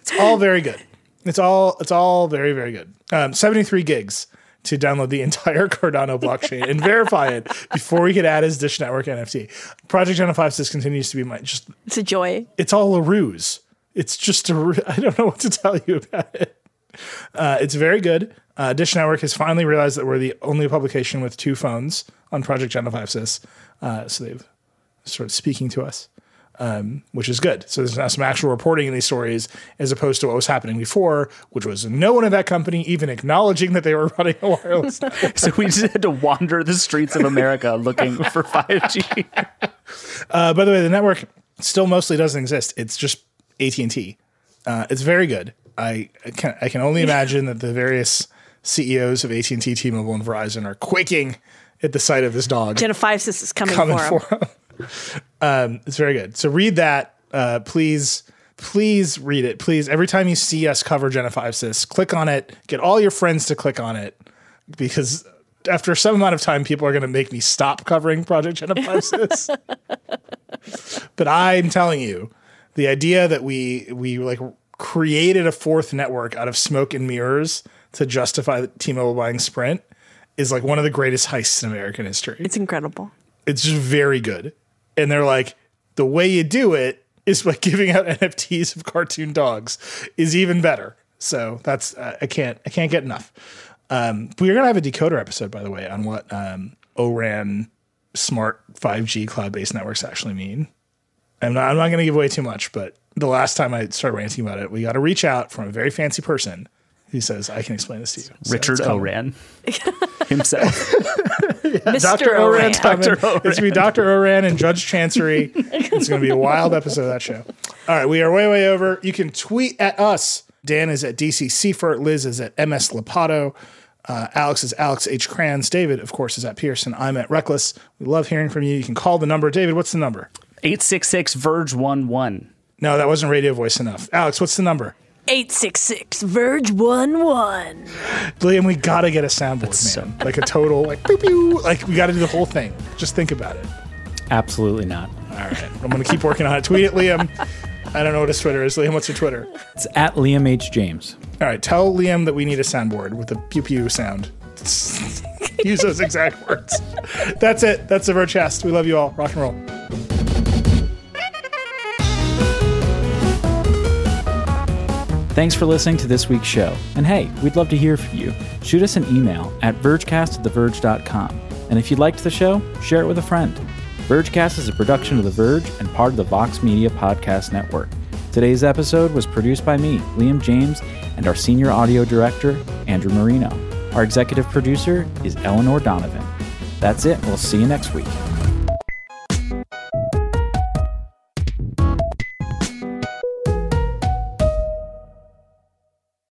It's all very good. It's all it's all very very good. Um, 73 gigs to download the entire Cardano blockchain and verify it before we could add his Dish Network NFT. Project Genesis continues to be my just. It's a joy. It's all a ruse. It's just a. I don't know what to tell you about it. Uh, it's very good. Uh, Dish Network has finally realized that we're the only publication with two phones on Project Gen 5 Uh, so they've started speaking to us um, which is good. So there's now some actual reporting in these stories as opposed to what was happening before, which was no one at that company even acknowledging that they were running a wireless. so we just had to wander the streets of America looking for 5G. Uh, by the way, the network still mostly doesn't exist. It's just AT and T. Uh, it's very good. I, can I can only imagine that the various CEOs of AT and T, T-Mobile, and Verizon are quaking at the sight of this dog. Gen 5 is coming, coming for him. for him. Um, it's very good. So read that, uh, please. Please read it. Please, every time you see us cover Genesis, click on it. Get all your friends to click on it because after some amount of time, people are going to make me stop covering Project Genesis. but I'm telling you, the idea that we we like created a fourth network out of smoke and mirrors to justify the T-Mobile buying Sprint is like one of the greatest heists in American history. It's incredible. It's just very good. And they're like, the way you do it is by giving out NFTs of cartoon dogs is even better. So that's uh, I can't I can't get enough. Um, we're gonna have a decoder episode, by the way, on what um, ORAN smart 5G cloud based networks actually mean. I'm not I'm not gonna give away too much, but the last time I started ranting about it, we got to reach out from a very fancy person who says, I can explain this to you. So Richard. Oran himself. Mr. Dr. Oran. Oran's coming. It's going to be Dr. Oran and Judge Chancery. it's going to be a wild episode of that show. All right, we are way, way over. You can tweet at us. Dan is at DC Seifert. Liz is at MS Lopatto. Uh, Alex is Alex H. Cranz. David, of course, is at Pearson. I'm at Reckless. We love hearing from you. You can call the number. David, what's the number? 866 Verge 11. No, that wasn't radio voice enough. Alex, what's the number? 866 Verge 1 1. Liam, we got to get a soundboard, man. like a total, like, pew, pew. Like, we got to do the whole thing. Just think about it. Absolutely not. All right. I'm going to keep working on it. Tweet it, Liam. I don't know what his Twitter is. Liam, what's your Twitter? It's at Liam H. James. All right. Tell Liam that we need a soundboard with a pew pew sound. Use those exact words. That's it. That's the Vergecast. We love you all. Rock and roll. Thanks for listening to this week's show. And hey, we'd love to hear from you. Shoot us an email at vergecast at theverge.com. And if you liked the show, share it with a friend. Vergecast is a production of The Verge and part of the Vox Media Podcast Network. Today's episode was produced by me, Liam James, and our senior audio director, Andrew Marino. Our executive producer is Eleanor Donovan. That's it. We'll see you next week.